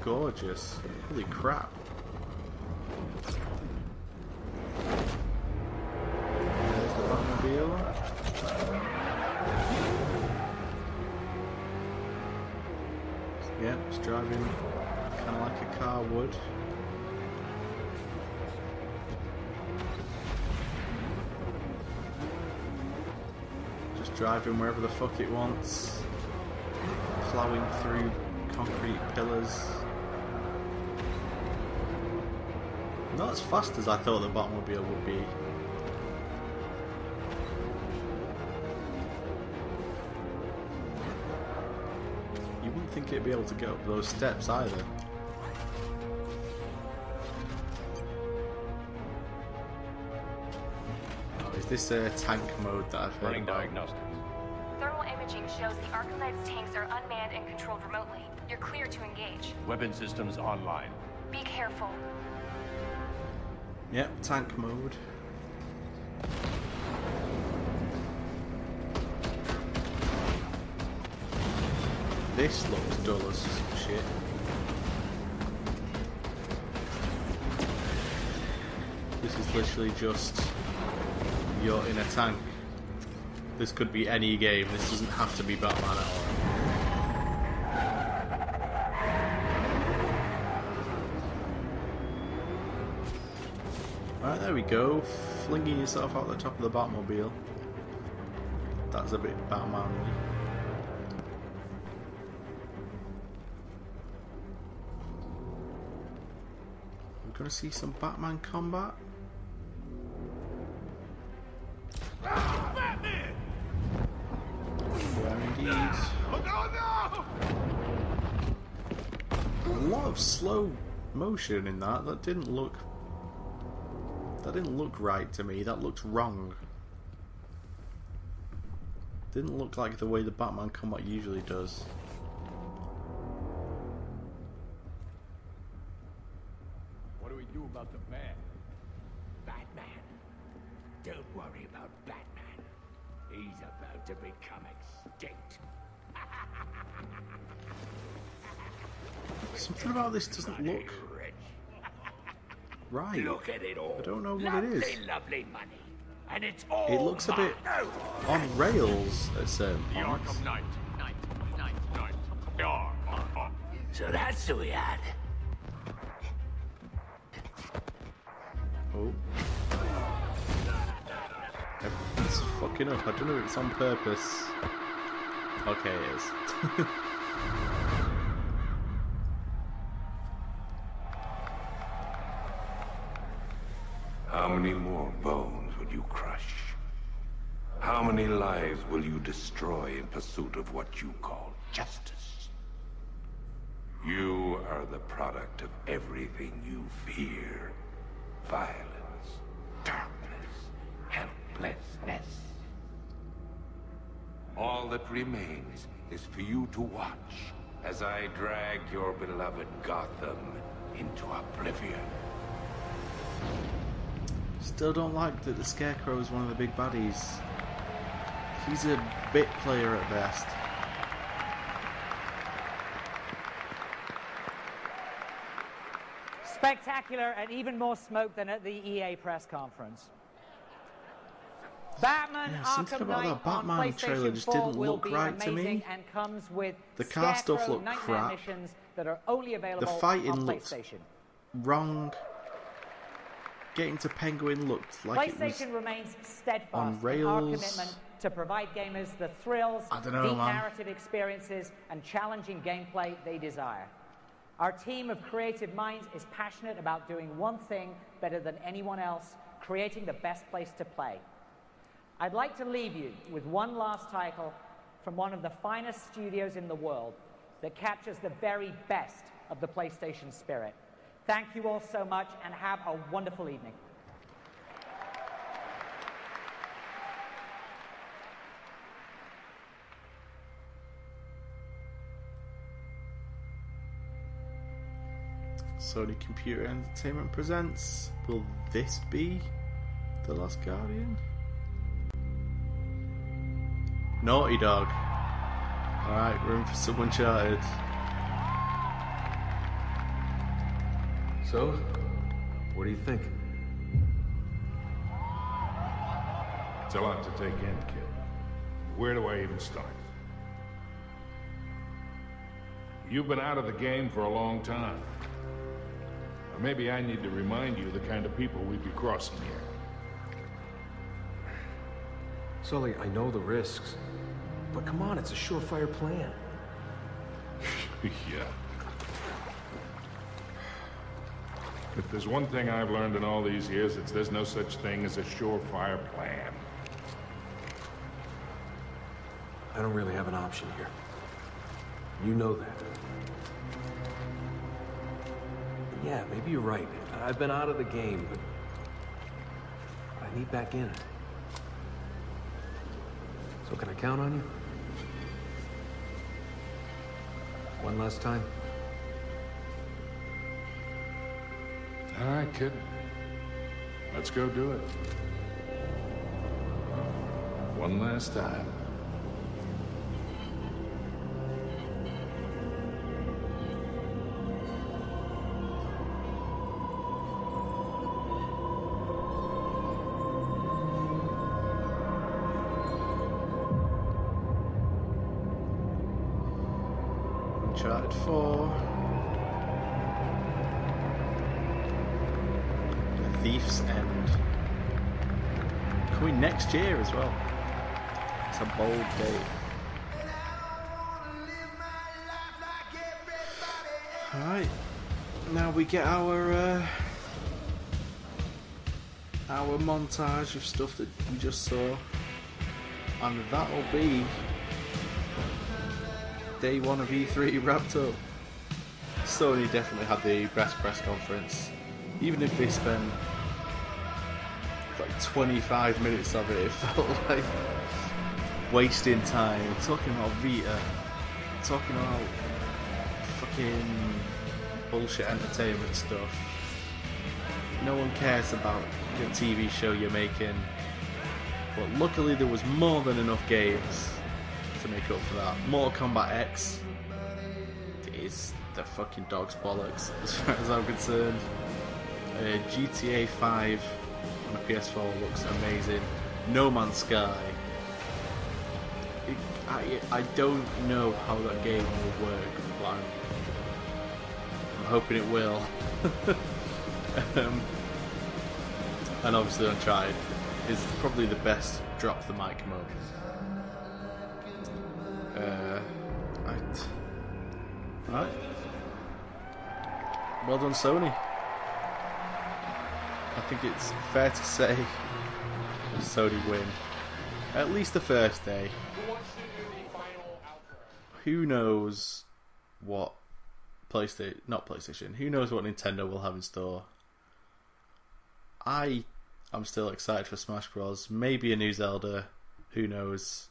gorgeous. Holy crap. There's the Batmobile. Yeah, it's driving kind of like a car would. Just driving wherever the fuck it wants. Plowing through concrete pillars. Not as fast as I thought the Batmobile would be. You wouldn't think it'd be able to get up those steps either. Oh, is this a tank mode that I've heard Running about? diagnostics. Thermal imaging shows the Arkham tanks are unmanned and controlled remotely. You're clear to engage. Weapon systems online. Be careful. Yep, tank mode. This looks dull as shit. This is literally just you're in a tank. This could be any game. This doesn't have to be Batman at all. Alright, there we go. Flinging yourself out the top of the Batmobile. That's a bit Batmanly. We're gonna see some Batman combat. Motion in that. That didn't look. That didn't look right to me. That looked wrong. Didn't look like the way the Batman combat usually does. Look at it all. I don't know what lovely, it is. Lovely money. And it's all It looks a bit on rails at certain The points. Arkham Knight. Knight. Knight. Knight. Ar, ar, ar. So that's who we had. Oh. Everything's fucking up. I don't know if it's on purpose. Okay, it is. How many more bones will you crush? How many lives will you destroy in pursuit of what you call justice? You are the product of everything you fear. Violence, darkness, helplessness. All that remains is for you to watch as I drag your beloved Gotham into oblivion. Still don't like that the Scarecrow is one of the big baddies. He's a bit player at best. Spectacular and even more smoke than at the EA press conference. Batman Yeah, something Arkham about that Batman trailer just didn't look right to me. and comes with The car stuff Scarecrow looked crap. that are only available The fighting looked wrong. Getting to Penguin looked like it was PlayStation remains steadfast on in our rails. commitment to provide gamers the thrills, I dunno, deep man. narrative experiences, and challenging gameplay they desire. Our team of creative minds is passionate about doing one thing better than anyone else, creating the best place to play. I'd like to leave you with one last title from one of the finest studios in the world that captures the very best of the PlayStation spirit. Thank you all so much and have a wonderful evening. Sony Computer Entertainment presents. Will this be The Last Guardian? Naughty Dog. Alright, in for some Uncharted. So, what do you think? It's a lot to take in, kid. Where do I even start? You've been out of the game for a long time. Or maybe I need to remind you the kind of people we'd be crossing here. Sully, I know the risks. But come on, it's a surefire plan. yeah. If there's one thing I've learned in all these years, it's there's no such thing as a surefire plan. I don't really have an option here. You know that. Yeah, maybe you're right. I've been out of the game, but I need back in. So can I count on you? One last time? All right, kid. Let's go do it. One last time. Bold date. Alright. Now we get our uh, our montage of stuff that we just saw. And that'll be day one of E3 wrapped up. Sony definitely had the best press conference. Even if they spent like 25 minutes of it, it felt like wasting time talking about Vita, talking about fucking bullshit entertainment stuff. No one cares about your TV show you're making. But luckily, there was more than enough games to make up for that. Mortal Kombat X is the fucking dog's bollocks, as far as I'm concerned. Uh, GTA 5 on a PS4 looks amazing. No Man's Sky. I, I don't know how that game will work, but I'm, I'm hoping it will. um, and obviously Uncharted is probably the best drop the mic mode. Uh, right. Right. Well done, Sony. I think it's fair to say Sony win. At least the first day. Who knows what PlayStation, not PlayStation, who knows what Nintendo will have in store. I am still excited for Smash Bros. Maybe a new Zelda, who knows.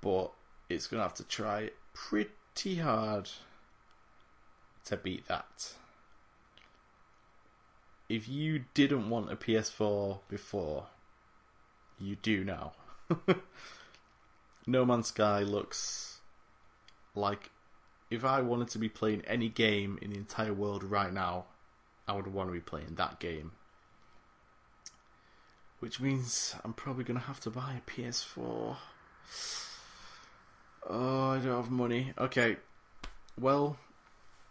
But it's going to have to try pretty hard to beat that. If you didn't want a PS4 before, you do now. no Man's Sky looks like if I wanted to be playing any game in the entire world right now, I would want to be playing that game. Which means I'm probably going to have to buy a PS4. Oh, I don't have money. Okay. Well,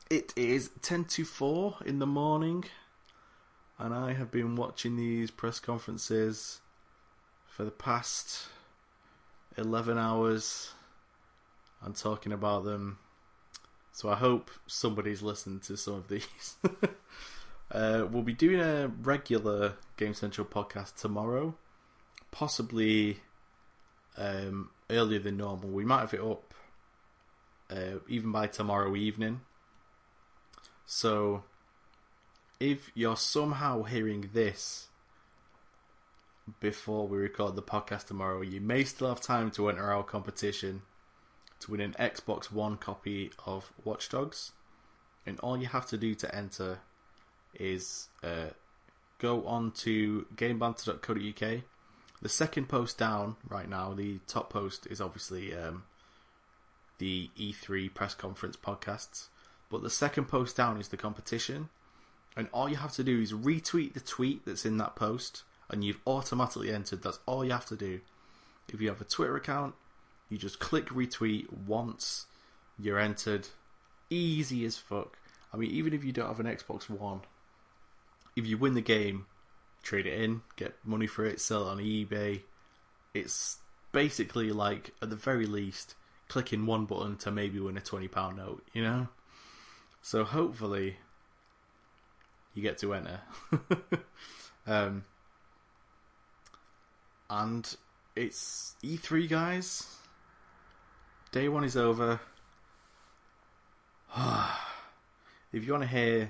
it is 10 to 4 in the morning, and I have been watching these press conferences for the past 11 hours and talking about them. So I hope somebody's listened to some of these. uh, we'll be doing a regular Game Central podcast tomorrow, possibly um, earlier than normal. We might have it up uh, even by tomorrow evening. So, if you're somehow hearing this before we record the podcast tomorrow, you may still have time to enter our competition to win an Xbox One copy of Watch Dogs. And all you have to do to enter is uh, go on to gamebanter.co.uk. The second post down right now, the top post is obviously um, the E3 press conference podcasts. But the second post down is the competition. And all you have to do is retweet the tweet that's in that post, and you've automatically entered. That's all you have to do. If you have a Twitter account, you just click retweet once, you're entered. Easy as fuck. I mean, even if you don't have an Xbox One, if you win the game, trade it in, get money for it, sell it on eBay. It's basically like, at the very least, clicking one button to maybe win a £20 note, you know? So hopefully you get to enter. um, and it's E3, guys. Day one is over. if you want to hear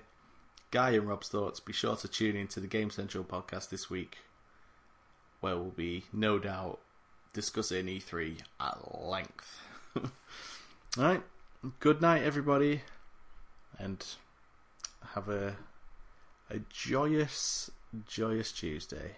Guy and Rob's thoughts, be sure to tune in to the Game Central podcast this week, where we'll be, no doubt, discussing E3 at length. Alright, good night, everybody, and have a, a joyous, joyous Tuesday.